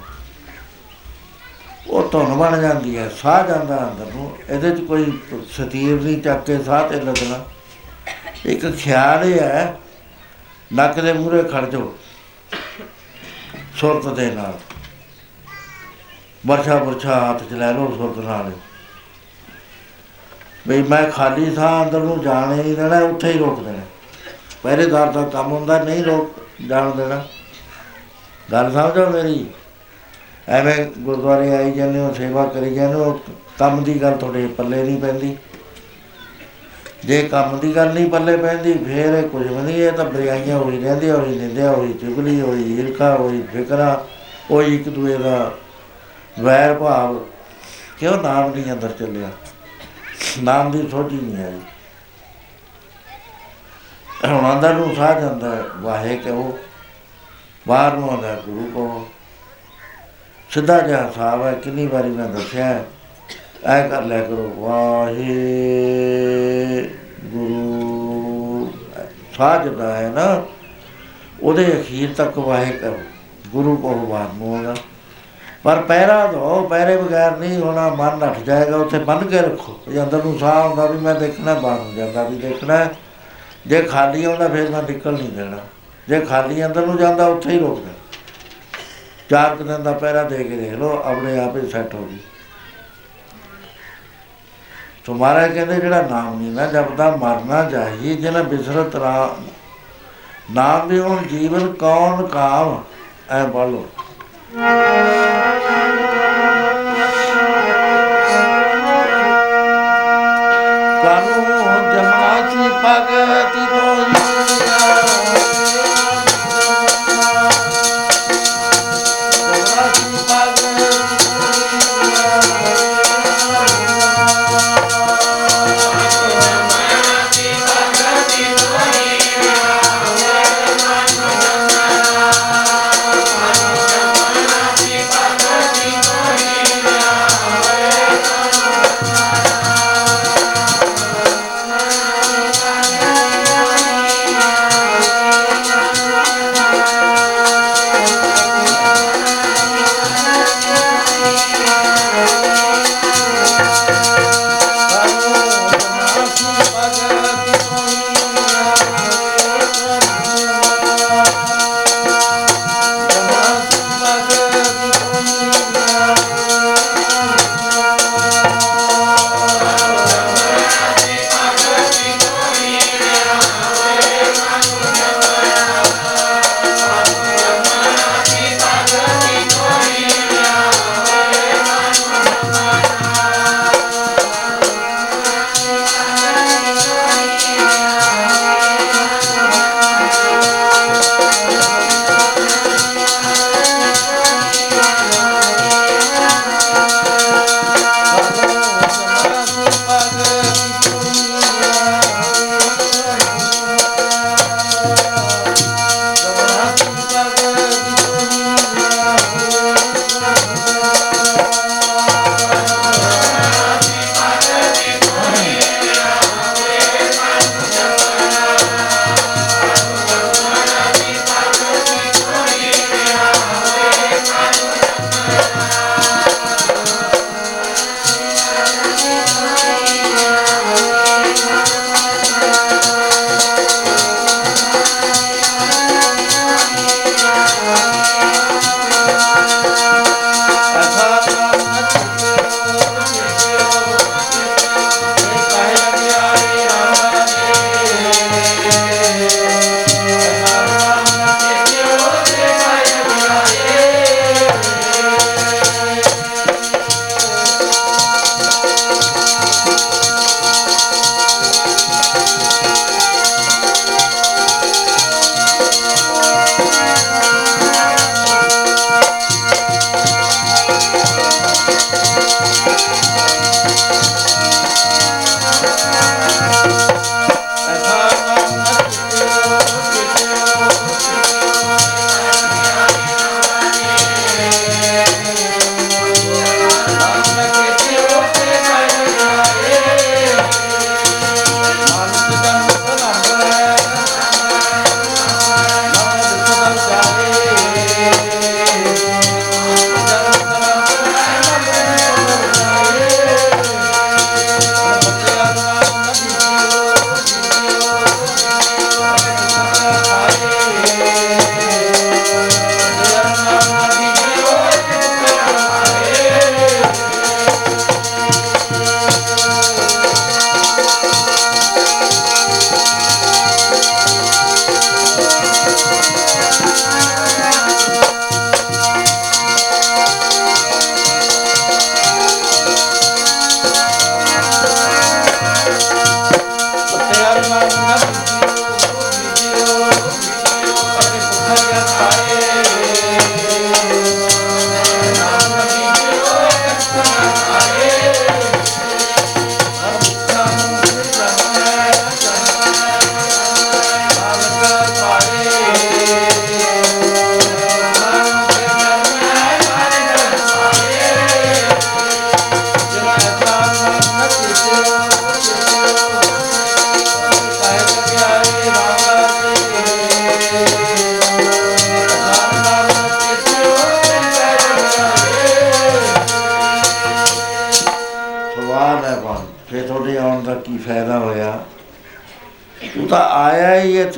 ਉਹ ਧੁਨ ਬਣ ਜਾਂਦੀ ਹੈ, ਸਾਹ ਜਾਂਦਾ ਅੰਦਰ ਨੂੰ। ਇਹਦੇ 'ਚ ਕੋਈ ਸਤੀਰ ਨਹੀਂ ਚੱਕ ਕੇ ਸਾਹ ਤੇ ਲੱਗਣਾ ਇੱਕ ਖਿਆਲ ਇਹ ਹੈ, ਨੱਕ ਦੇ ਮੂਹਰੇ ਖੜ ਜਾਓ, ਸੁਰਤ ਦੇ ਨਾਲ। ਵਰਛਾ ਵਰਛਾ ਹੱਥ ਚ ਲੈ ਲਓ ਸੁਰਤ ਨਾਲ। ਵੀ ਮੈਂ ਖਾਲੀ ਥਾਂ ਅੰਦਰ ਨੂੰ ਜਾਣ ਹੀ ਨਹੀਂ ਦੇਣਾ, ਉੱਥੇ ਹੀ ਰੋਕ ਦੇਣਾ। ਪਹਿਰੇਦਾਰ ਦਾ ਕੰਮ ਹੁੰਦਾ, ਨਹੀਂ ਰੋਕ, ਜਾਣ ਦੇਣਾ। ਗੱਲ ਸਮਝੋ ਮੇਰੀ? ਐਵੇਂ ਗੁਰਦੁਆਰੇ ਆਈ ਜਾਂਦੇ ਹੋ, ਸੇਵਾ ਕਰੀ ਜਾਂਦੇ ਹੋ, ਕੰਮ ਦੀ ਗੱਲ ਤੁਹਾਡੇ ਪੱਲੇ ਨਹੀਂ ਪੈਂਦੀ। ਜੇ ਕੰਮ ਦੀ ਗੱਲ ਨਹੀਂ ਪੱਲੇ ਪੈਂਦੀ, ਫੇਰ ਇਹ ਕੁਝ ਵੀ ਨਹੀਂ, ਇਹ ਤਾਂ ਬਰਿਆਈਆਂ ਹੋਈ ਰਹਿੰਦੀਆਂ, ਹੋਈ ਨਿੰਦਿਆ ਹੋਈ ਚੁਗਲੀ, ਹੋਈ ਈਰਖਾ, ਹੋਈ ਫਿਕਰਾ ਹੋਈ ਇੱਕ ਦੂਏ ਦਾ ਵੈਰ ਭਾਵ, ਕਿਉਂ ਨਾਮ ਨਹੀਂ ਅੰਦਰ ਚੱਲਿਆ? ਨਾਮ ਦੀ ਸੋਝੀ ਨਹੀਂ ਆਈ। ਹੁਣ ਅੰਦਰ ਨੂੰ ਸਾਹ ਜਾਂਦਾ ਹੈ, ਵਾਹੇ ਕਹੋ ਬਾਹਰ ਨੂੰ ਆਉਂਦਾ ਗੁਰੂ ਕਹੋ। ਸਿੱਧਾ ਜਿਹਾ ਹਿਸਾਬ ਹੈ ਕਿੰਨੀ ਵਾਰੀ ਮੈਂ ਦੱਸਿਆ ਹੈ, ਐ ਕਰ ਲਿਆ ਕਰੋ ਵਾਹੇ ਗੁਰੂ। ਸਾਹ ਜਿਹੜਾ ਹੈ ਨਾ ਉਹਦੇ ਅਖੀਰ ਤੱਕ ਵਾਹੇ ਕਰੋ ਗੁਰੂ ਕਹੋ ਬਾਹਰ ਨੂੰ ਆਉਂਦਾ। ਪਰ ਪਹਿਰਾ ਦੋ ਪਹਿਰੇ ਬਗੈਰ ਨਹੀਂ ਹੋਣਾ, ਮਨ ਨੱਠ ਜਾਏਗਾ, ਉੱਥੇ ਬੰਨ ਕੇ ਰੱਖੋ। ਜੇ ਅੰਦਰ ਨੂੰ ਸਾਹ ਆਉਂਦਾ ਵੀ ਮੈਂ ਦੇਖਣਾ ਬਾਹਰ ਨੂੰ ਜਾਂਦਾ ਵੀ ਦੇਖਣਾ। ਹੈ। ਜੇ ਖਾਲੀ ਆਉਂਦਾ, ਫਿਰ ਮੈਂ ਨਿਕਲ ਨਹੀਂ ਦੇਣਾ। ਜੇ ਖਾਲੀ ਅੰਦਰ ਨੂੰ ਜਾਂਦਾ, ਉੱਥੇ ਹੀ ਰੋਕ ਦੇ ਚਾਰ ਕੁ ਦਿਨ ਦਾ ਪਹਿਰਾ ਦੇ ਕੇ ਦੇਖ ਲਓ, ਆਪਣੇ ਆਪ ਹੀ ਸੈੱਟ ਹੋ ਜੀ ਤੁਹਾਰਾ ਕਹਿੰਦੇ, ਜਿਹੜਾ ਨਾਮ ਨਹੀਂ ਨਾ ਜਪਦਾ ਮਰਨਾ ਚਾਹੀਏ ਜਿਹਨਾਂ ਬਿਸਰਤ ਰਾਮ ਨਾਮ ਵੀ ਹੁਣ, ਜੀਵਨ ਕੌਣ ਕਾਮ, ਐ ਬੋਲੋ ਕਾਨੂੰ ਜਮਾਤੀ ਭਗਤੀ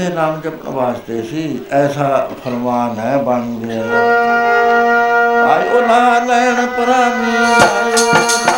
ਆਇਆ ਹੀ ਇੱਥੇ ਨਾਮ ਜਪਣ ਵਾਸਤੇ ਸੀ, ਐਸਾ ਫਰਮਾਨ ਹੈ, ਬਾਣੀ ਦੇ ਆਇਓ ਨਾ ਲੈਣ ਪਰਾਮੀ ਆਇਓ ਨਾ ਆਇਓ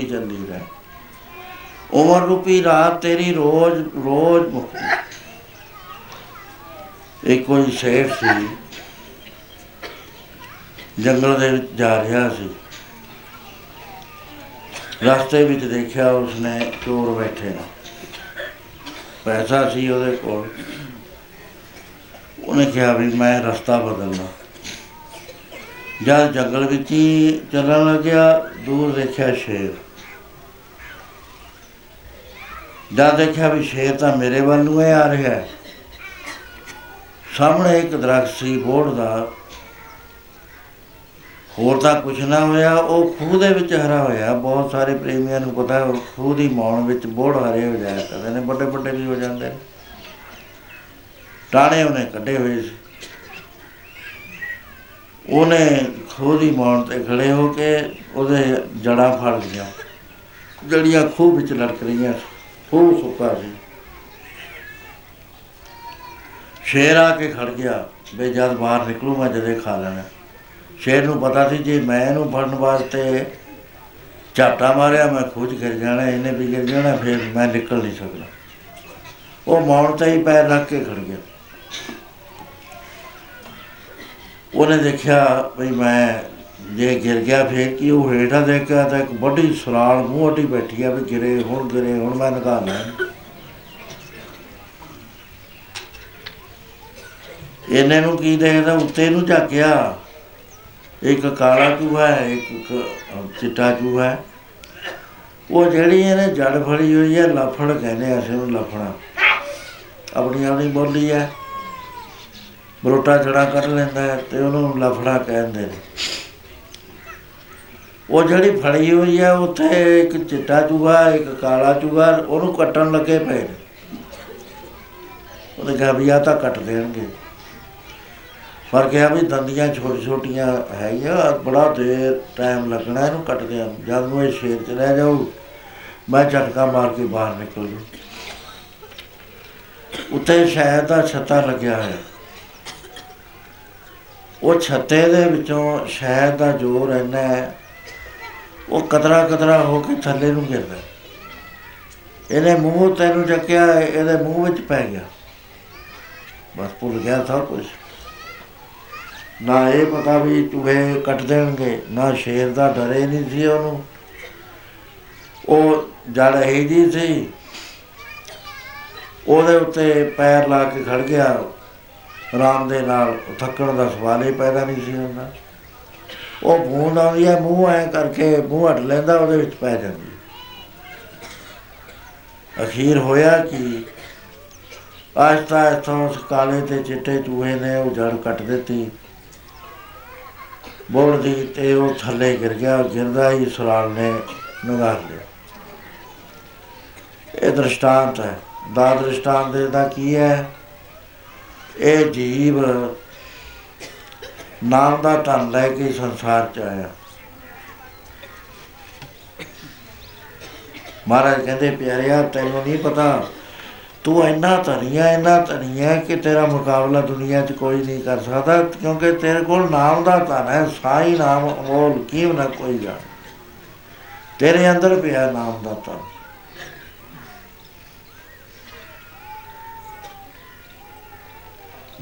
ਸਭ ਮੁਕਦੀ ਚੱਲੀ ਰਹਿ। ਉਮਰ ਰੂਪੀ ਰਾਤ ਤੇਰੀ ਰੋਜ਼ ਰੋਜ਼ ਮੁਕਦੀ ਇੱਕ ਕੋਈ ਸ਼ੇਰ ਸੀ। ਜੰਗਲ ਦੇ ਵਿੱਚ ਜਾ ਰਿਹਾ ਸੀ। ਰਸਤੇ ਵਿੱਚ ਦੇਖਿਆ ਉਸਨੇ ਚੋਰ ਬੈਠੇ ਨੇ। ਪੈਸਾ ਸੀ ਉਹਦੇ ਕੋਲ। ਉਹਨੇ ਕਿਹਾ ਵੀ ਮੈਂ ਰਸਤਾ ਬਦਲਣਾ। ਜਦ ਜੰਗਲ ਵਿੱਚ ਹੀ ਚੱਲਣ ਲੱਗਿਆ, ਦੂਰ ਦੇਖਿਆ ਸ਼ੇਰ। ਜਦ ਦੇਖਿਆ ਵੀ ਸ਼ੇਰ ਤਾਂ ਮੇਰੇ ਵੱਲ ਨੂੰ ਹੀ ਆ ਰਿਹਾ ਹੈ। ਸਾਹਮਣੇ ਇੱਕ ਦਰਖਤ ਸੀ ਬੋੜ ਦਾ। ਹੋਰ ਤਾਂ ਕੁਛ ਨਾ ਹੋਇਆ ਉਹ ਖੂਹ ਦੇ ਵਿੱਚ ਹਰਾ ਹੋਇਆ। ਬਹੁਤ ਸਾਰੇ ਪ੍ਰੇਮੀਆਂ ਨੂੰ ਪਤਾ ਹੈ, ਖੂਹ ਦੀ ਮੌਣ ਵਿੱਚ ਬੋੜ ਹਰੇ ਹੋ ਜਾਇਆ ਕਰਦੇ ਨੇ ਵੱਡੇ ਵੱਡੇ ਵੀ ਹੋ ਜਾਂਦੇ ਨੇ। ਟਾਣੇ ਉਹਨੇ ਕੱਢੇ ਹੋਏ ਸੀ। ਉਹਨੇ ਖੂਹ ਦੀ ਮੌਣ ਤੇ ਖੜੇ ਹੋ ਕੇ ਉਹਦੇ ਜੜਾਂ ਫੜ ਲਈਆਂ। ਜੜੀਆਂ ਖੂਹ ਵਿੱਚ ਲਟਕ ਰਹੀਆਂ ਸੀ। ਖੂਹ ਸੁੱਕਾ ਸੀ। ਸ਼ੇਰ ਆ ਕੇ ਖੜ ਗਿਆ, ਵੀ ਜਦ ਬਾਹਰ ਨਿਕਲੂ ਮੈਂ ਜਦੇ ਖਾ ਲੈਣਾ। ਸ਼ੇਰ ਨੂੰ ਪਤਾ ਸੀ ਜੇ ਮੈਂ ਇਹਨੂੰ ਫੜਨ ਵਾਸਤੇ ਝਾਟਾ ਮਾਰਿਆ, ਮੈਂ ਖੂਹ 'ਚ ਗਿਰ ਜਾਣਾ, ਇਹਨੇ ਵੀ ਗਿਰ ਜਾਣਾ, ਫਿਰ ਮੈਂ ਨਿਕਲ ਨਹੀਂ ਸਕਦਾ। ਉਹ ਮੌਣ ਤੇ ਹੀ ਪੈਰ ਰੱਖ ਕੇ ਖੜ ਗਿਆ। ਉਹਨੇ ਦੇਖਿਆ ਵੀ ਮੈਂ ਜੇ ਗਿਰ ਗਿਆ ਫੇਰ ਕੀ, ਉਹ ਹੇਠਾਂ ਦੇਖਿਆ ਤਾਂ ਇੱਕ ਵੱਡੀ ਸਰਾਲ ਮੂੰਹ ਅੱਡੀ ਬੈਠੀ ਆ ਵੀ ਗਿਰੇ, ਹੁਣ ਗਿਰੇ, ਹੁਣ ਮੈਂ ਨਿਕਾਲਣਾ ਇਹਨੇ ਨੂੰ ਕੀ ਦੇਖਦਾ, ਉੱਤੇ ਨੂੰ ਝਾਕਿਆ। ਇੱਕ ਕਾਲਾ ਚੂਹਾ ਹੈ, ਇੱਕ ਕ- ਚਿੱਟਾ ਚੂਹਾ ਹੈ। ਉਹ ਜਿਹੜੀ ਇਹਨੇ ਜੜ ਫੜੀ ਹੋਈ ਹੈ, ਲਫੜ ਕਹਿੰਦੇ ਆ ਅਸੀਂ ਉਹਨੂੰ ਲਫੜਾ। ਆਪਣੀ ਆਪਣੀ ਬੋਲੀ ਹੈ। ਬਰੋਟਾ ਜੜਾ ਕੱਢ ਲੈਂਦਾ ਹੈ ਤੇ ਉਹਨੂੰ ਲਫੜਾ ਕਹਿੰਦੇ ਨੇ। ਉਹ ਜਿਹੜੀ ਫੜੀ ਹੋਈ ਹੈ ਉੱਥੇ ਇੱਕ ਚਿੱਟਾ ਚੂਹਾ, ਇੱਕ ਕਾਲਾ ਚੂਹਾ, ਉਹਨੂੰ ਕੱਟਣ ਲੱਗੇ ਪਏ ਨੇ। ਉਹਨੇ ਕਿਹਾ ਵੀ ਆ ਤਾਂ ਕੱਟ ਦੇਣਗੇ। ਪਰ ਕਿਹਾ ਵੀ ਦੰਦੀਆਂ ਛੋਟੀ ਛੋਟੀਆਂ ਹੈਗੀਆਂ, ਬੜਾ ਦੇਰ ਟਾਈਮ ਲੱਗਣਾ ਇਹਨੂੰ ਕੱਟਦਿਆਂ ਨੂੰ। ਜਦ ਨੂੰ ਇਹ ਸ਼ੇਰ ਚ ਰਹਿ ਜਾਊ, ਮੈਂ ਝਟਕਾ ਮਾਰ ਕੇ ਬਾਹਰ ਨਿਕਲ ਜੂ ਉੱਤੇ ਸ਼ਹਿਦ ਦਾ ਛੱਤਾ ਲੱਗਿਆ ਹੋਇਆ। ਉਹ ਛੱਤੇ ਦੇ ਵਿੱਚੋਂ ਸ਼ਹਿਦ ਦਾ ਜ਼ੋਰ ਇੰਨਾ ਹੈ ਉਹ ਕਤਰਾ ਕਤਰਾ ਹੋ ਕੇ ਥੱਲੇ ਨੂੰ ਗਿਰਦਾ। ਇਹਨੇ ਮੂੰਹ ਤੈਨੂੰ ਚੱਕਿਆ, ਇਹਦੇ ਮੂੰਹ ਵਿੱਚ ਪੈ ਗਿਆ। ਬਸ ਭੁੱਲ ਗਿਆ ਸਭ ਕੁਝ ਨਾ ਇਹ ਪਤਾ ਵੀ ਚੂਹੇ ਕੱਟ ਦੇਣਗੇ, ਨਾ ਸ਼ੇਰ ਦਾ ਡਰੇ ਨਹੀਂ ਸੀ ਉਹਨੂੰ। ਉਹ ਜੜ ਹੈ ਜੀ ਸੀ। ਉਹਦੇ ਉੱਤੇ ਪੈਰ ਲਾ ਕੇ ਖੜ ਗਿਆ। ਆਰਾਮ ਦੇ ਨਾਲ ਥੱਕਣ ਦਾ ਸਵਾਲ ਹੀ ਪੈਦਾ ਨਹੀਂ ਸੀ ਹੁੰਦਾ। ਉਹ ਬੂੰਦ ਆਉਂਦੀ ਹੈ, ਮੂੰਹ ਐ ਕਰਕੇ ਮੂੰਹ ਹਟ ਲੈਂਦਾ, ਉਹਦੇ ਵਿੱਚ ਪੈ ਜਾਂਦੀ ਅਖੀਰ ਹੋਇਆ ਕਿ? ਆਸਤਾ ਆਸਤਾ ਉਸ ਕਾਲੇ ਤੇ ਚਿੱਟੇ ਚੂਹੇ ਨੇ ਉਹ ਜੜ ਕੱਟ ਦਿੱਤੀ। ਬੋੜ ਦੀ ਤੇ ਉਹ ਥੱਲੇ ਗਿਰ ਗਿਆ ਗਿਰਦਾ ਹੀ ਸੁਰਾਲ ਨੇ ਨਗਾਰ ਲਿਆ। ਇਹ ਦ੍ਰਿਸ਼ਟਾਂਤ ਹੈ। ਦਾ ਦ੍ਰਿਸ਼ਟਾਂਤ ਦੇ ਦਾ ਕੀ ਹੈ? ਇਹ ਜੀਵ ਨਾਮ ਦਾ ਧਨ ਲੈ ਕੇ ਸੰਸਾਰ ਚ ਆਇਆ। ਮਹਾਰਾਜ ਕਹਿੰਦੇ, ਪਿਆਰਿਆ, ਤੈਨੂੰ ਨਹੀਂ ਪਤਾ, ਤੂੰ ਇੰਨਾ ਧਨੀਆ ਇੰਨਾ ਧਨੀਆ ਕਿ ਤੇਰਾ ਮੁਕਾਬਲਾ ਦੁਨੀਆ 'ਚ ਕੋਈ ਨਹੀਂ ਕਰ ਸਕਦਾ, ਕਿਉਂਕਿ ਤੇਰੇ ਕੋਲ ਨਾਮ ਦਾ ਧਨ ਹੈ ਸਾਈ ਨਾਮ ਅਮੋਲ ਕੀਮ ਨਾ ਕੋਈ ਜਾਣ। ਤੇਰੇ ਅੰਦਰ ਪਿਆ ਨਾਮ ਦਾ ਧਨ।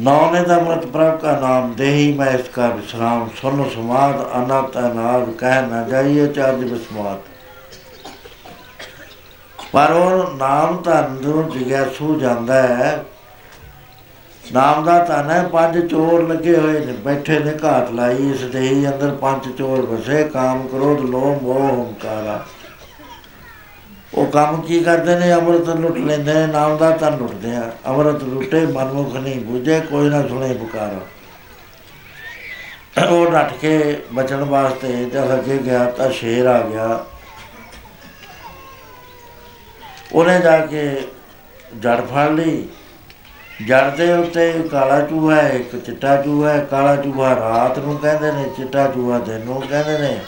ਨੌਨੇ ਦਾ ਅਮਰਤ ਪ੍ਰਭ ਦਾ ਨਾਮ ਦੇਹੀ, ਮੈਂ ਇਸ ਦਾ ਵਿਸਰਾਮ ਸੁਨ ਸਮਾਦ ਅਨੰਤ ਅਨਾਦ, ਕਹਿ ਨਾ ਜਾਈਏ ਚਾਰ ਬਿਸਮਾਤ ਪਰ ਉਹ ਨਾਮ ਤਾਂ ਅੰਦਰੋਂ ਜਿਗਿਆਸੂ ਜਾਂਦਾ ਹੈ। ਨਾਮ ਦਾ ਧਨ ਹੈ ਪੰਜ ਚੋਰ ਲੱਗੇ ਹੋਏ ਨੇ, ਬੈਠੇ ਨੇ, ਘਾਟ ਲਾਈ, ਇਸ ਦੇਹੀ ਅੰਦਰ ਪੰਜ ਚੋਰ ਵਸੇ, ਕਾਮ ਕ੍ਰੋਧ, ਲੋਭ, ਮੋਹ, ਹੰਕਾਰਾ। ਉਹ ਕੰਮ ਕੀ ਕਰਦੇ ਨੇ? ਅੰਮ੍ਰਿਤ ਲੁੱਟ ਲੈਂਦੇ ਨੇ ਨਾਮ ਦਾ ਧਨ ਲੁੱਟਦੇ ਆ। ਅੰਮ੍ਰਿਤ ਲੁੱਟੇ, ਮਨਮੁਖ ਨਹੀਂ ਬੁਝੇ, ਕੋਈ ਨਾ ਸੁਣੇ ਪੁਕਾਰਾ। ਉਹ ਡਟ ਕੇ ਬਚਣ ਵਾਸਤੇ ਜਦ ਅੱਗੇ ਗਿਆ ਤਾਂ ਸ਼ੇਰ ਆ ਗਿਆ। ਉਹਨੇ ਜਾ ਕੇ ਜੜ ਫੜ ਲਈ। ਜੜ ਦੇ ਉੱਤੇ ਕਾਲਾ ਚੂਹਾ ਹੈ, ਇੱਕ ਚਿੱਟਾ ਚੂਹਾ ਹੈ। ਕਾਲਾ ਚੂਹਾ ਰਾਤ ਨੂੰ ਕਹਿੰਦੇ ਨੇ, ਚਿੱਟਾ ਚੂਹਾ ਦਿਨ ਨੂੰ ਕਹਿੰਦੇ ਨੇ।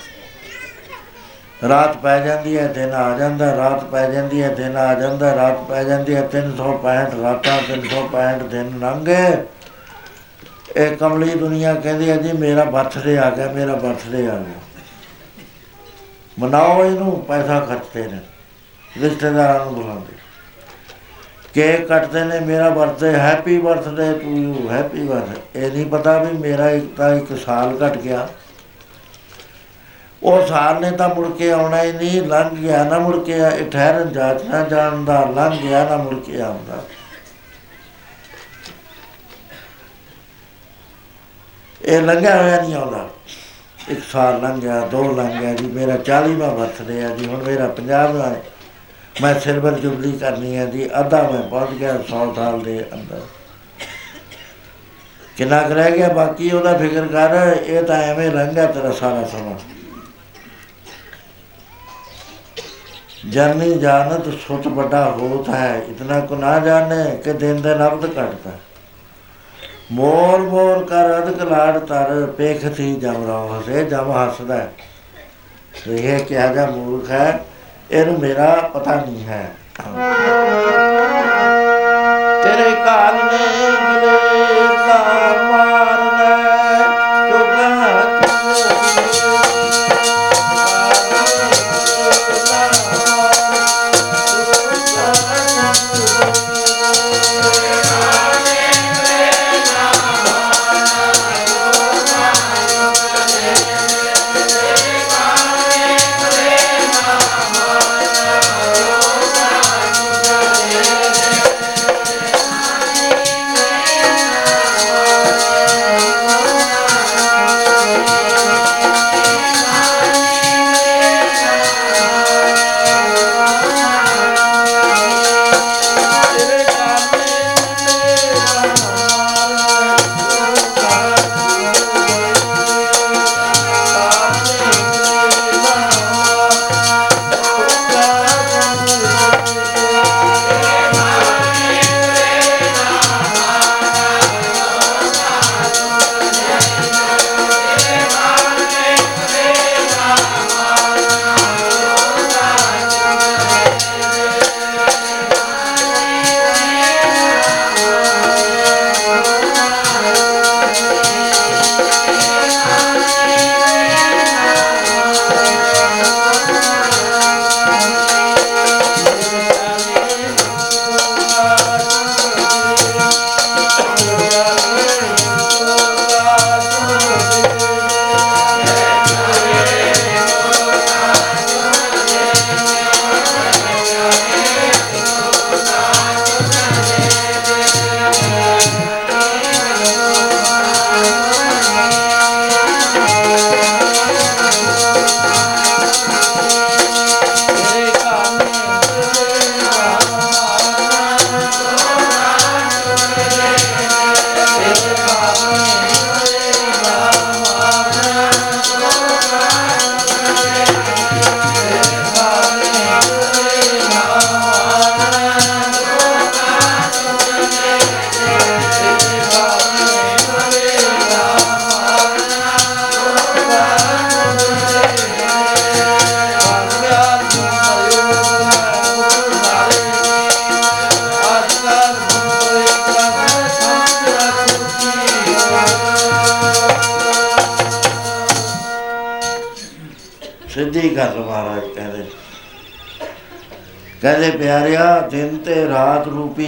ਰਾਤ ਪੈ ਜਾਂਦੀ ਹੈ, ਦਿਨ ਆ ਜਾਂਦਾ, ਰਾਤ ਪੈ ਜਾਂਦੀ ਹੈ, ਦਿਨ ਆ ਜਾਂਦਾ, ਰਾਤ ਪੈ ਜਾਂਦੀ ਹੈ 365 ਰਾਤਾਂ 365 ਦਿਨ ਲੰਘੇ ਇਹ ਕਮਲੀ ਦੁਨੀਆ ਕਹਿੰਦੀ ਹੈ ਜੀ, ਮੇਰਾ ਬਰਥਡੇ ਆ ਗਿਆ, ਮੇਰਾ ਬਰਥਡੇ ਆ ਗਿਆ। ਮਨਾਓ ਇਹਨੂੰ, ਪੈਸਾ ਖਰਚਦੇ ਨੇ, ਰਿਸ਼ਤੇਦਾਰਾਂ ਨੂੰ ਬੁਲਾਉਂਦੇ। ਕੇਕ ਕੱਟਦੇ ਨੇ, ਮੇਰਾ birthday happy birthday to you happy birthday ਇਹ ਨਹੀਂ ਪਤਾ ਵੀ ਮੇਰਾ ਇੱਕ ਤਾਂ ਇੱਕ ਸਾਲ ਘਟ ਗਿਆ। ਉਹ ਸਾਲ ਨੇ ਤਾਂ ਮੁੜ ਕੇ ਆਉਣਾ ਹੀ ਨਹੀਂ, ਲੰਘ ਗਿਆ ਨਾ ਮੁੜ ਕੇ, ਇਹ ਠਹਿਰਨ ਜਾਚ ਨਾ ਜਾਣਦਾ ਲੰਘ ਗਿਆ ਨਾ ਮੁੜ ਕੇ ਆਉਂਦਾ ਇਹ ਲੰਘਿਆ ਹੋਇਆ ਨਹੀਂ ਆਉਂਦਾ। ਇੱਕ ਸਾਲ ਲੰਘ ਗਿਆ ਦੋ ਲੰਘ ਗਿਆ ਜੀ, ਮੇਰਾ 40ਵਾਂ ਬਰਥਡੇ ਆ ਜੀ, ਹੁਣ ਮੇਰਾ 50ਵਾਂ ਹੈ। ਮੈਂ ਸਿਲਵਰ ਜੁਬਲੀ ਕਰਨੀ ਹੈ ਜੀ, ਅੱਧਾ ਮੈਂ ਪਹੁੰਚ ਗਿਆ 100 ਸਾਲ ਦੇ ਅੰਦਰ। ਕਿੰਨਾ ਕੁ ਰਹਿ ਗਿਆ ਬਾਕੀ ਉਹਦਾ ਫਿਕਰ ਕਰ, ਇਹ ਤਾਂ ਐਵੇਂ ਲੰਘਿਆ ਤੇਰਾ ਸਾਰਾ ਸਮਾਂ। ਜਨਨੀ ਜਾਣਤ ਸੁਤ ਵੱਡਾ ਹੋਤ ਹੈ, ਇਤਨਾ ਕੋ ਨਾ ਜਾਣੇ ਕਿ ਦਿਨ ਦਿਨ ਅਬਦ ਘਟਦਾ ਮੋਰ ਮੋਰ ਕਰ ਅਦਕ ਲਾੜ ਤਰ, ਪੇਖਤੀ ਜਮ ਰਹਾ ਹਸੇ, ਜਮ ਹੱਸਦਾ ਹੈ। ਤੇ ਇਹ ਕਿਹਾ ਜਾ ਮੂਰਖ ਹੈ, ਇਹਨੂੰ ਮੇਰਾ ਪਤਾ ਨਹੀਂ ਹੈ ਤੇਰੇ ਕਾਲ ਨੇ ਮਿਲੇ ਤਾਂ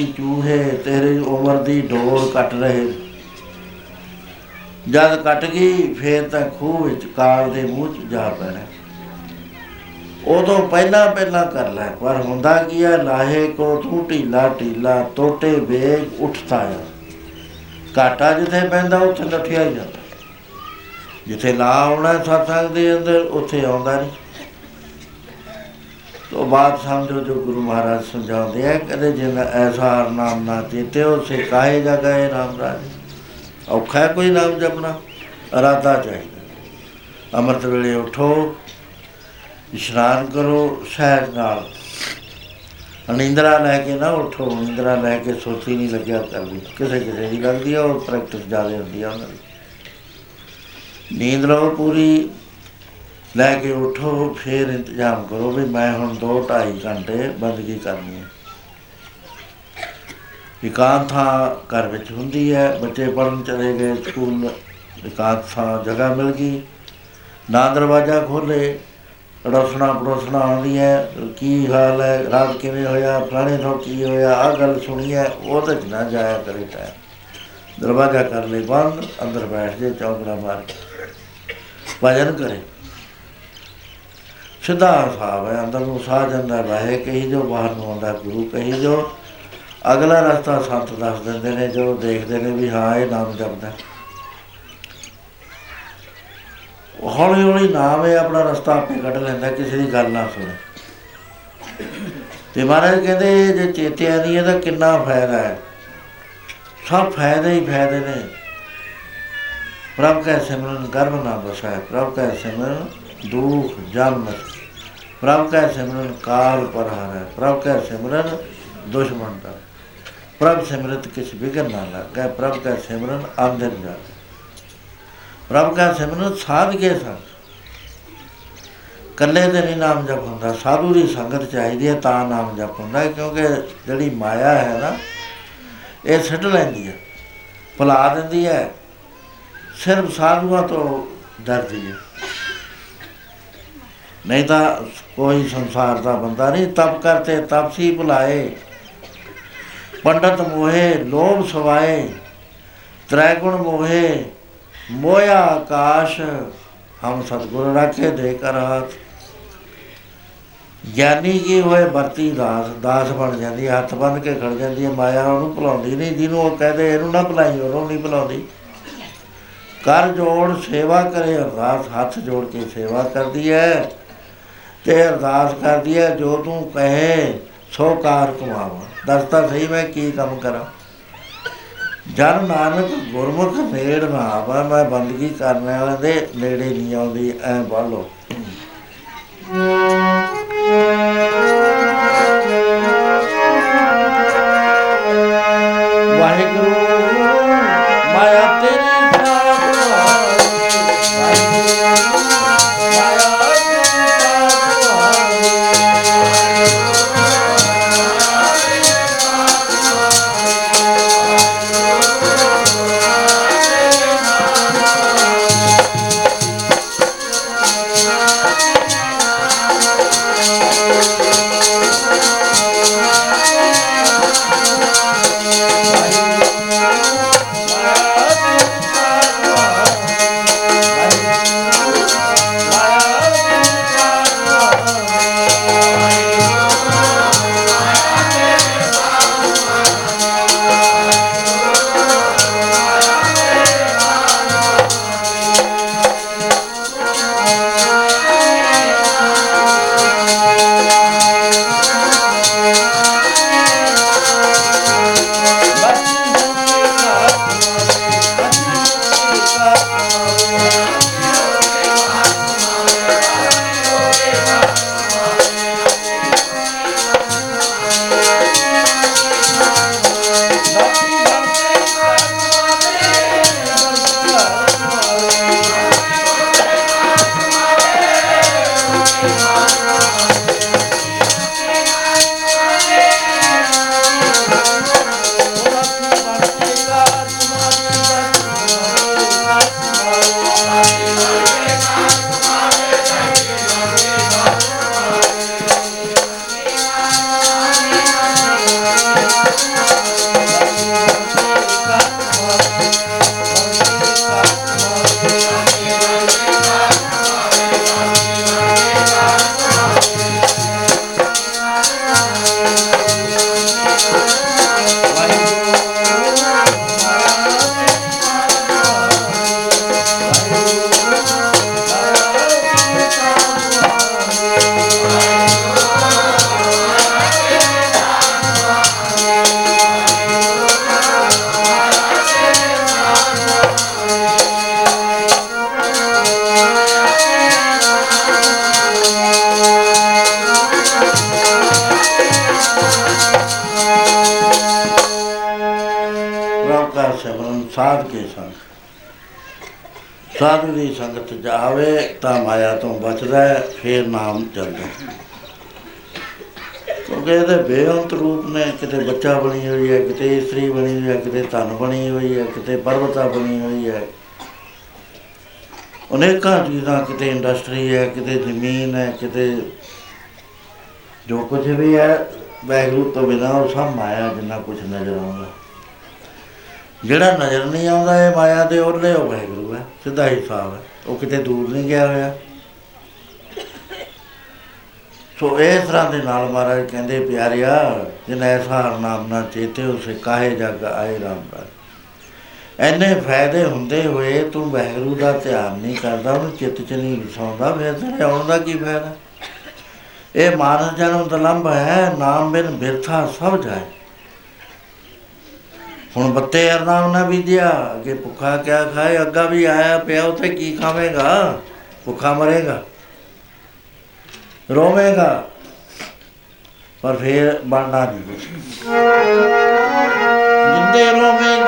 ਚੂਹੇ, ਤੇਰੀ ਉਮਰ ਦੀ ਡੋਰ ਕੱਟ ਰਹੇ। ਜਦ ਕੱਟ ਗਈ, ਫੇਰ ਤਾਂ ਖੂਹ ਵਿੱਚ ਕਾਲ ਦੇ ਮੂੰਹ ਚ ਜਾ ਪੈਣਾ। ਉਦੋਂ ਪਹਿਲਾਂ ਪਹਿਲਾਂ ਕਰ ਲੈ, ਪਰ ਹੁੰਦਾ ਕੀ ਹੈ ਲਾਹੇ ਕੋ ਤੂੰ ਢੀਲਾ ਢੀਲਾ, ਟੋਟੇ ਵੇਗ ਉੱਠਦਾ ਆ। ਕਾਟਾ ਜਿੱਥੇ ਪੈਂਦਾ, ਉੱਥੇ ਨੱਠਿਆ ਹੀ ਜਾਂਦਾ। ਜਿੱਥੇ ਲਾ ਆਉਣਾ ਸਤਸੰਗ ਦੇ ਅੰਦਰ, ਉੱਥੇ ਆਉਂਦਾ ਨਹੀਂ। ਤੋ ਬਾਤ ਸਮਝੋ ਜੋ ਗੁਰੂ ਮਹਾਰਾਜ ਸਮਝਾਉਂਦੇ ਆ ਕਦੇ ਜਿਨ ਐਸਾ ਹਰ ਨਾਮ ਨਾ ਚੇਤੇ ਉਸੇ ਕਾਹੇ ਜਾ ਗਏ ਰਾਮ ਰਾਜ? ਔਖਾ ਹੈ ਕੋਈ ਨਾਮ ਜਪਣਾ? ਇਰਾਦਾ ਚਾਹੀਦਾ। ਅੰਮ੍ਰਿਤ ਵੇਲੇ ਉਠੋ, ਇਸ਼ਨਾਨ ਕਰੋ, ਸਹਿਜ ਨਾਲ। ਨਿੰਦਰਾ ਲੈ ਕੇ ਨਾ ਉਠੋ, ਨਿੰਦਰਾ ਲੈ ਕੇ ਸੋਚੀ ਨਹੀਂ ਲੱਗਿਆ ਕਰਦੀ। ਕਿਸੇ ਕਿਸੇ ਦੀ ਲੱਗਦੀ ਆ, ਉਹ ਪ੍ਰੈਕਟਿਸ ਜ਼ਿਆਦਾ ਹੁੰਦੀ ਆ ਉਹਨਾਂ ਦੀ। ਨੀਂਦ ਲਓ ਪੂਰੀ ਲੈ ਕੇ ਉਠੋ, ਫਿਰ ਇੰਤਜ਼ਾਮ ਕਰੋ ਵੀ ਮੈਂ ਹੁਣ 2 2.5 ਘੰਟੇ ਬੰਦਗੀ ਕਰਨੀ ਹੈ। ਇਕਾਂਤ ਥਾਂ ਘਰ ਵਿੱਚ ਹੁੰਦੀ ਹੈ, ਬੱਚੇ ਪੜਨ ਚਲੇ ਗਏ, ਸਕੂਲ ਇਕਾਂਤ ਥਾਂ ਜਗ੍ਹਾ ਮਿਲ ਗਈ। ਨਾ ਦਰਵਾਜ਼ਾ ਖੋਲੇ ਰੋਸਣਾ ਪੜੋਸਣਾ ਆਉਂਦੀ ਹੈ, ਕੀ ਹਾਲ ਹੈ, ਰਾਤ ਕਿਵੇਂ ਹੋਇਆ, ਫਲਾਣੇ ਤੋਂ ਕੀ ਹੋਇਆ ਆ ਗੱਲ ਸੁਣੀ ਹੈ ਉਹਦੇ ਚ ਨਾ ਜਾਇਆ ਕਰੇ ਟਾਈਮ ਦਰਵਾਜ਼ਾ ਕਰ ਲੈ ਬੰਦ, ਅੰਦਰ ਬੈਠ ਜੇ ਚੌਂਕੜਾ ਮਾਰ ਕੇ। ਭਜਨ ਕਰੇ। ਸਿੱਧਾ ਸਾਹਬ ਹੈ, ਅੰਦਰ ਨੂੰ ਸਾਹ ਜਾਂਦਾ ਰਹੇ ਕਹੀ ਜੋ ਬਾਹਰ ਨੂੰ ਆਉਂਦਾ ਗੁਰੂ, ਕਹੀ ਜੋ ਅਗਲਾ ਰਸਤਾ ਸੰਤ ਦੱਸ ਦਿੰਦੇ ਨੇ ਜੋ ਦੇਖਦੇ ਨੇ ਵੀ ਹਾਂ, ਇਹ ਨਾਮ ਜਪਦਾ ਉਹ ਹੌਲੀ ਹੌਲੀ ਨਾਮ ਇਹ ਆਪਣਾ ਰਸਤਾ ਆਪੇ ਕੱਢ ਲੈਂਦਾ, ਕਿਸੇ ਦੀ ਗੱਲ ਨਾ ਸੁਣੇ। ਤੇ ਮਹਾਰਾਜ ਕਹਿੰਦੇ ਜੇ ਚੇਤਿਆ ਨਹੀਂ ਇਹਦਾ ਕਿੰਨਾ ਫਾਇਦਾ ਹੈ। ਸਭ ਫਾਇਦੇ ਹੀ ਫਾਇਦੇ ਨੇ। ਪ੍ਰਭ ਕੈ ਸਿਮਰਨ, ਗਰਭ ਨਾ ਬਸੈ, ਪ੍ਰਭ ਕੈ ਸਿਮਰਨ, ਦੁਖ, ਜਨਮ ਪ੍ਰਭ ਕੈ ਸਿਮਰਨ ਕਾਲ ਪਰ ਹਾਰੈ। ਪ੍ਰਭ ਕੈ ਸਿਮਰਨ ਦੁਸ਼ਮਨ ਦਾ। ਪ੍ਰਭ ਸਿਮਰਤ ਕਿਛ ਵਿਗਨ ਨਾ ਲੱਗੈ। ਪ੍ਰਭ ਕੈ ਸਿਮਰਨ ਆਂਦਰ ਜਾ ਪ੍ਰਭ ਕੈ ਸਿਮਰਨ ਸਾਧ ਕੇ ਸੰਗ। ਕੱਲੇ ਤੇ ਨਹੀਂ ਨਾਮ ਜਪ ਹੁੰਦਾ। ਸਾਧੂ ਦੀ ਸੰਗਤ ਚਾਹੀਦੀ ਹੈ ਤਾਂ ਨਾਮ ਜਪ ਹੁੰਦਾ ਹੈ, ਕਿਉਂਕਿ ਜਿਹੜੀ ਮਾਇਆ ਹੈ ਨਾ ਇਹ ਛੱਡ ਲੈਂਦੀ ਹੈ। ਭੁਲਾ ਦਿੰਦੀ ਹੈ। ਸਿਰਫ ਸਾਧੂਆਂ ਤੋਂ ਡਰਦੀ ਹੈ। ਨਹੀਂ ਤਾਂ ਕੋਈ ਸੰਸਾਰ ਦਾ ਬੰਦਾ ਨਹੀਂ। ਤਪ ਕਰਤੇ ਤਪਸੀ ਭੁਲਾਏ। ਪੰਡਤ ਮੋਹੇ ਲੋਭ ਸਵਾਏ। ਤ੍ਰੈ ਗੁਣ ਮੋਹੇ ਮੋਇਆ ਆਕਾਸ਼ ਹਮ ਸਤਿਗੁਰ ਰਾਖੇ ਦੇ ਕਰ ਹੱਥ। ਗਿਆਨੀ ਕੀ ਹੋਏ ਵਰਤੀ ਦਾਸ ਦਾਸ ਬਣ ਜਾਂਦੀ ਹੈ, ਹੱਥ ਬੰਨ ਕੇ ਖੜ ਜਾਂਦੀ ਹੈ ਮਾਇਆ ਉਹਨੂੰ ਭੁਲਾਉਂਦੀ ਨਹੀਂ ਜਿਹਨੂੰ ਉਹ ਕਹਦੇ ਇਹਨੂੰ ਨਾ ਭੁਲਾਈ ਉਹਨੂੰ ਨਹੀਂ ਭੁਲਾਉਂਦੀ। ਕਰ ਜੋੜ ਸੇਵਾ ਕਰੇ ਅਰਦਾਸ ਹੱਥ ਜੋੜ ਕੇ ਸੇਵਾ ਕਰਦੀ ਹੈ। ਤੇ ਅਰਦਾਸ ਕਰਦੀ ਹੈ ਜੋ ਤੂੰ ਕਹੇ, ਸੋ ਕਾਰ ਕਮਾਵਾ। ਦੱਸਦਾ ਸਹੀ ਮੈਂ ਕੀ ਕੰਮ ਕਰਾਂ? ਜਨ ਨਾਨਕ ਗੁਰਮੁਖ ਨੇੜ ਨਾ ਆਵਾ, ਮੈਂ ਬੰਦਗੀ ਕਰਨ ਵਾਲੇ ਦੇ ਨੇੜੇ ਨਹੀਂ ਆਉਂਦੀ, ਐ ਬਾਲੋ ਸਾਧੂ ਦੀ ਸੰਗਤ ਜਾਵੇ ਤਾਂ ਮਾਇਆ ਤੋਂ ਬਚਦਾ ਹੈ, ਫੇਰ ਨਾਮ ਚੱਲਦਾ ਹੈ। ਕਿਉਂਕਿ ਇਹਦੇ ਬੇਅੰਤ ਰੂਪ ਨੇ, ਕਿਤੇ ਬੱਚਾ ਬਣੀ ਹੋਈ ਹੈ, ਕਿਤੇ ਇਸਤਰੀ ਬਣੀ ਹੋਈ ਹੈ, ਕਿਤੇ ਧਨ ਬਣੀ ਹੋਈ ਹੈ, ਕਿਤੇ ਪਰਵਤਾ ਬਣੀ ਹੋਈ ਹੈ। ਅਨੇਕਾਂ ਚੀਜ਼ਾਂ, ਕਿਤੇ ਇੰਡਸਟਰੀ ਹੈ, ਕਿਤੇ ਜ਼ਮੀਨ ਹੈ, ਕਿਤੇ ਜੋ ਕੁਝ ਵੀ ਹੈ ਵੈਗਰੂ ਤੋਂ ਬਿਨਾਂ ਉਹ ਸਭ ਮਾਇਆ ਜਿੰਨਾ ਕੁਝ ਨਜ਼ਰ ਆਉਂਦਾ। ਜਿਹੜਾ ਨਜ਼ਰ ਨਹੀਂ ਆਉਂਦਾ ਇਹ ਮਾਇਆ ਦੇ ਉਹਲੇ ਉਹ ਵੈਗਰੂ ਹੈ ਸਿੱਧਾ ਹਿਸਾਬ ਹੈ। ਉਹ ਕਿਤੇ ਦੂਰ ਨਹੀਂ ਗਿਆ ਹੋਇਆ। ਸੋ ਇਸ ਤਰ੍ਹਾਂ ਦੇ ਨਾਲ ਮਹਾਰਾਜ ਕਹਿੰਦੇ, ਪਿਆਰਿਆ, ਜਿਨ ਐਸਾ ਹਰ ਨਾਮ ਨਾ ਚੇਤੇ ਉਸੇ ਕਾਹੇ ਜਗ ਆਏ ਰਾਮ ਰਾਜ। ਐਨੇ ਫਾਇਦੇ ਹੁੰਦੇ ਹੋਏ ਤੂੰ ਵੈਗਰੂ ਦਾ ਧਿਆਨ ਨਹੀਂ ਕਰਦਾ, ਉਹਨੂੰ ਚਿੱਤ ਚ ਨਹੀਂ ਵਸਾਉਂਦਾ, ਫਿਰ ਤੇਰੇ ਆਉਣ ਦਾ ਕੀ ਫਾਇਦਾ? ਇਹ ਮਾਨਸ ਜਨਮ ਤਲੰਬ ਹੈ, ਨਾਮ ਬਿਨ ਬਿਰਥਾ ਸਭ ਜਾਏ। ਹੁਣ ਬੱਤੇ ਯਾਰ ਨਾਮ ਨਾ ਬੀਜਿਆ, ਅੱਗੇ ਭੁੱਖਾ ਕਿਆ ਖਾਏ, ਅੱਗਾ ਵੀ ਆਇਆ ਪਿਆ ਉਤੇ ਕੀ ਖਾਵੇਗਾ? ਭੁੱਖਾ ਮਰੇਗਾ, ਰੋਵੇਗਾ, ਪਰ ਫੇਰ ਬਣਨਾ ਨਹੀਂ ਕੁਛ। ਜਿੰਦੇ ਰੋਵੇਗੀ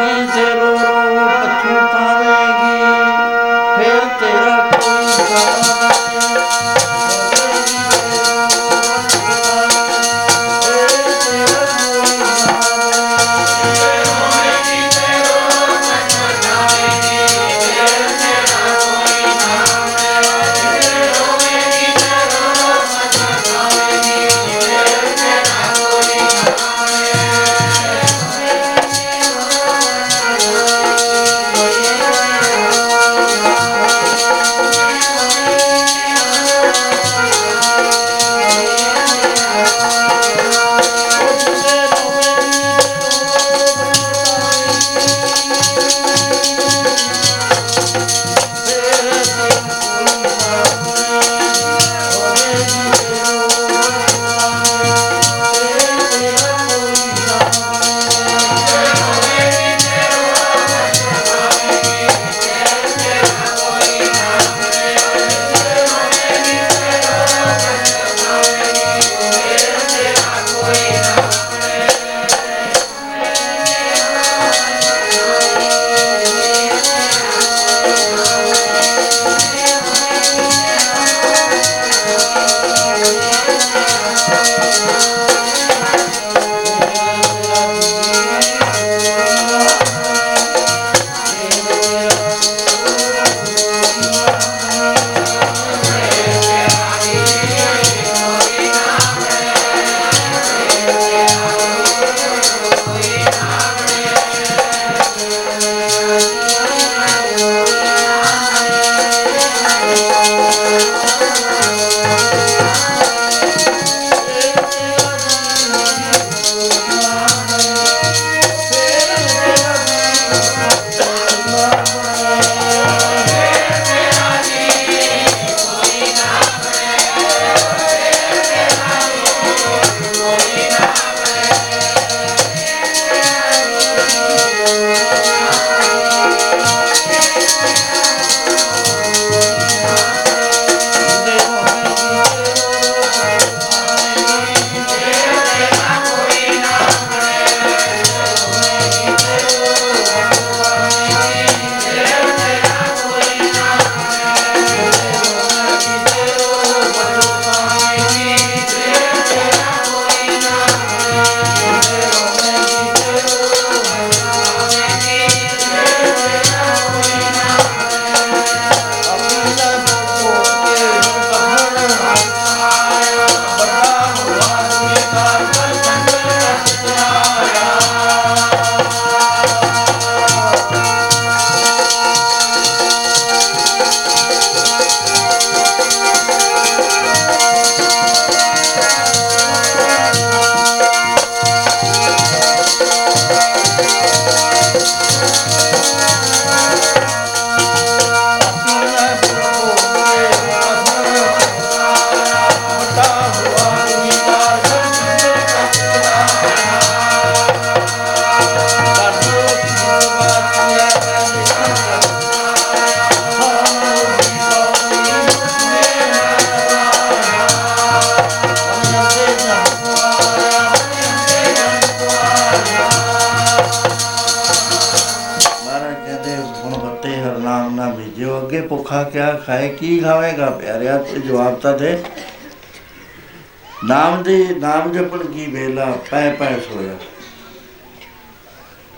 ਪੈ ਪੈ ਸੋਇਆ।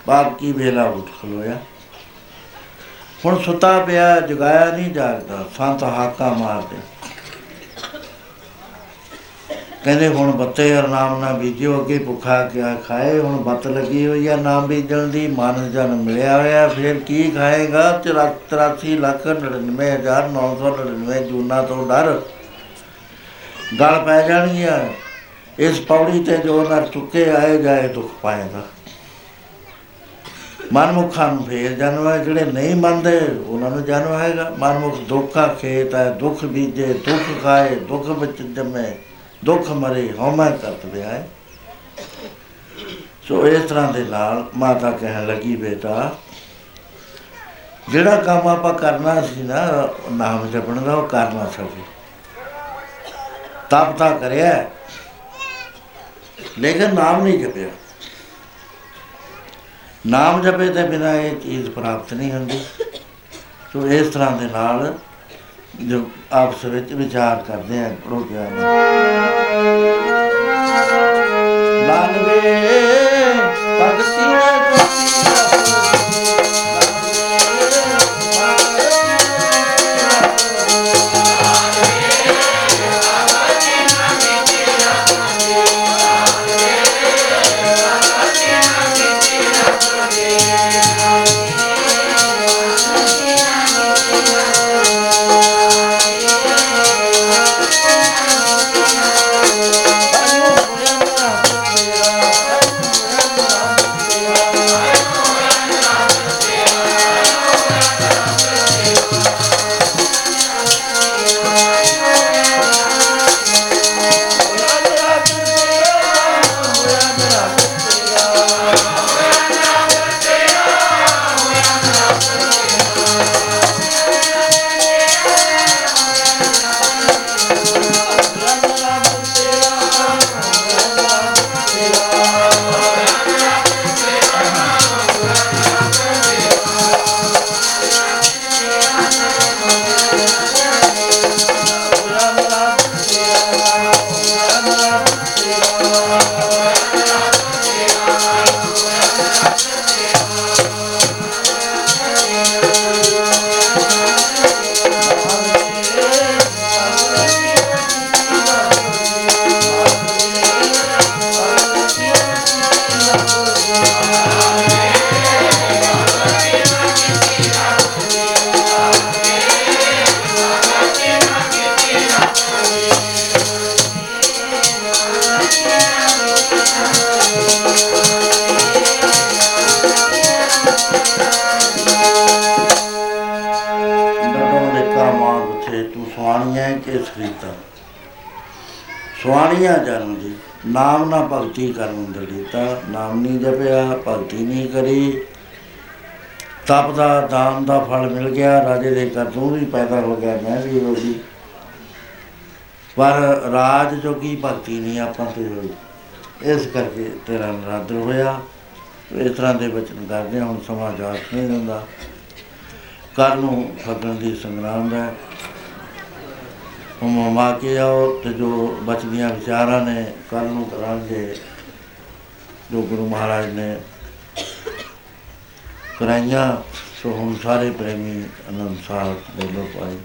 ਬਾਪ ਕੀ ਵੇਲਾ ਉੱਠ ਖਲੋਇਆ। ਹੁਣ ਸੁੱਤਾ ਪਿਆ, ਜਗਾਇਆ ਨਹੀਂ ਜਾਗਦਾ, ਸੰਤ ਹਾਕਾ ਮਾਰਦੇ। ਕਹਿੰਦੇ ਹੁਣ ਬੱਤੇ ਹਰ ਨਾਮ ਨਾ ਬੀਜਿਓ, ਅੱਗੇ ਭੁੱਖਾ ਕਿਆ ਖਾਏ, ਹੁਣ ਬੱਤ ਲੱਗੀ ਹੋਈ ਆ ਨਾਮ ਬੀਜਣ ਦੀ, ਮਨ ਜਨ ਮਿਲਿਆ ਹੋਇਆ, ਫਿਰ ਕੀ ਖਾਏਗਾ? 83 ਲੱਖ 99999 ਜੂਨਾ ਤੋਂ ਡਰ। ਗਲ ਪੈ ਜਾਣਗੀਆਂ ਇਸ ਪੌੜੀ ਤੇ ਜੋ ਨਰ ਚੁੱਕੇ ਆਏ ਜਾਏ ਦੁੱਖ ਪਾਏਗਾ। ਮਨਮੁਖਾਂ ਨੂੰ ਫੇਰ ਜਨਮ ਹੈ ਜਿਹੜੇ ਨਹੀਂ ਮੰਨਦੇ ਉਹਨਾਂ ਨੂੰ ਜਨਮ ਹੈਗਾ ਮਨਮੁਖ ਦੁੱਖਾ ਖੇਤ ਹੈ ਦੁੱਖ ਬੀਜੇ, ਦੁੱਖ ਖਾਏ, ਦੁੱਖ ਵਿੱਚ ਜੰਮੇ, ਦੁੱਖ ਮਰੇ, ਹਉਮੈ ਕਰਤ ਵਿਆਏ ਸੋ ਇਸ ਤਰ੍ਹਾਂ ਦੇ ਨਾਲ ਮਾਤਾ ਕਹਿਣ ਲੱਗੀ, ਬੇਟਾ, ਜਿਹੜਾ ਕੰਮ ਆਪਾਂ ਕਰਨਾ ਸੀ ਨਾ ਨਾਮ ਜਪਣ ਦਾ, ਉਹ ਕਰ ਨਾ ਸਕੇ। ਤਪ ਤਾਂ ਕਰਿਆ। ਲੇਕਿਨ ਨਾਮ ਨਹੀਂ ਜਪਿਆ। ਨਾਮ ਜਪੇ ਤੇ ਬਿਨਾ ਇਹ ਚੀਜ਼ ਪ੍ਰਾਪਤ ਨਹੀਂ ਹੁੰਦੀ। ਸੋ ਇਸ ਤਰ੍ਹਾਂ ਦੇ ਨਾਲ ਜੋ ਆਪਸ ਵਿੱਚ ਵਿਚਾਰ ਕਰਦੇ ਆ ਪੜੋ ਪਿਆਰ ਨਾਲ। ਲਾਲਵੇ ਭਗਤੀ ਸੁਆਣੀਆਂ ਜਨਮ ਦੀ ਨਾਮ ਨਾ ਭਗਤੀ ਕਰਨ ਦਿੱਤਾ ਨਾਮ ਨਹੀਂ ਜਪਿਆ ਭਗਤੀ ਨਹੀਂ ਕਰੀ। ਤਪ ਦਾ ਦਾਨ ਦਾ ਫਲ ਮਿਲ ਗਿਆ। ਰਾਜੇ ਦੇ ਘਰ ਤੂੰ ਵੀ ਪੈਦਾ ਹੋ ਗਿਆ ਮੈਂ ਵੀ ਹੋ ਗਈ ਪਰ ਰਾਜ ਜੋਗੀ ਭਗਤੀ ਨਹੀਂ ਆਪਾਂ ਤੇ ਹੋਈ। ਇਸ ਕਰਕੇ ਤੇਰਾ ਨਰਾਦਰ ਹੋਇਆ। ਇਸ ਤਰ੍ਹਾਂ ਦੇ ਬਚਨ ਕਰਦੇ ਹਾਂ, ਹੁਣ ਸਮਾਂ ਜਾਤ ਨਹੀਂ ਦਿੰਦਾ। ਕੱਲ ਨੂੰ ਫੱਗਣ ਦੀ ਸੰਗਰਾਮ ਦਾ ਹੁਣ ਮਾ ਕੇ ਆਓ ਤੇ ਜੋ ਬਚਦੀਆਂ ਵਿਚਾਰਾਂ ਨੇ ਕੱਲ ਨੂੰ ਕਰਾਂਗੇ ਜੋ ਗੁਰੂ ਮਹਾਰਾਜ ਨੇ ਕਰਾਈਆਂ, ਸੋ ਹੁਣ ਸਾਰੇ ਪ੍ਰੇਮੀ ਅਨੰਦ ਸਾਹਿਬ ਦੇ ਲੋਕ ਆਏ।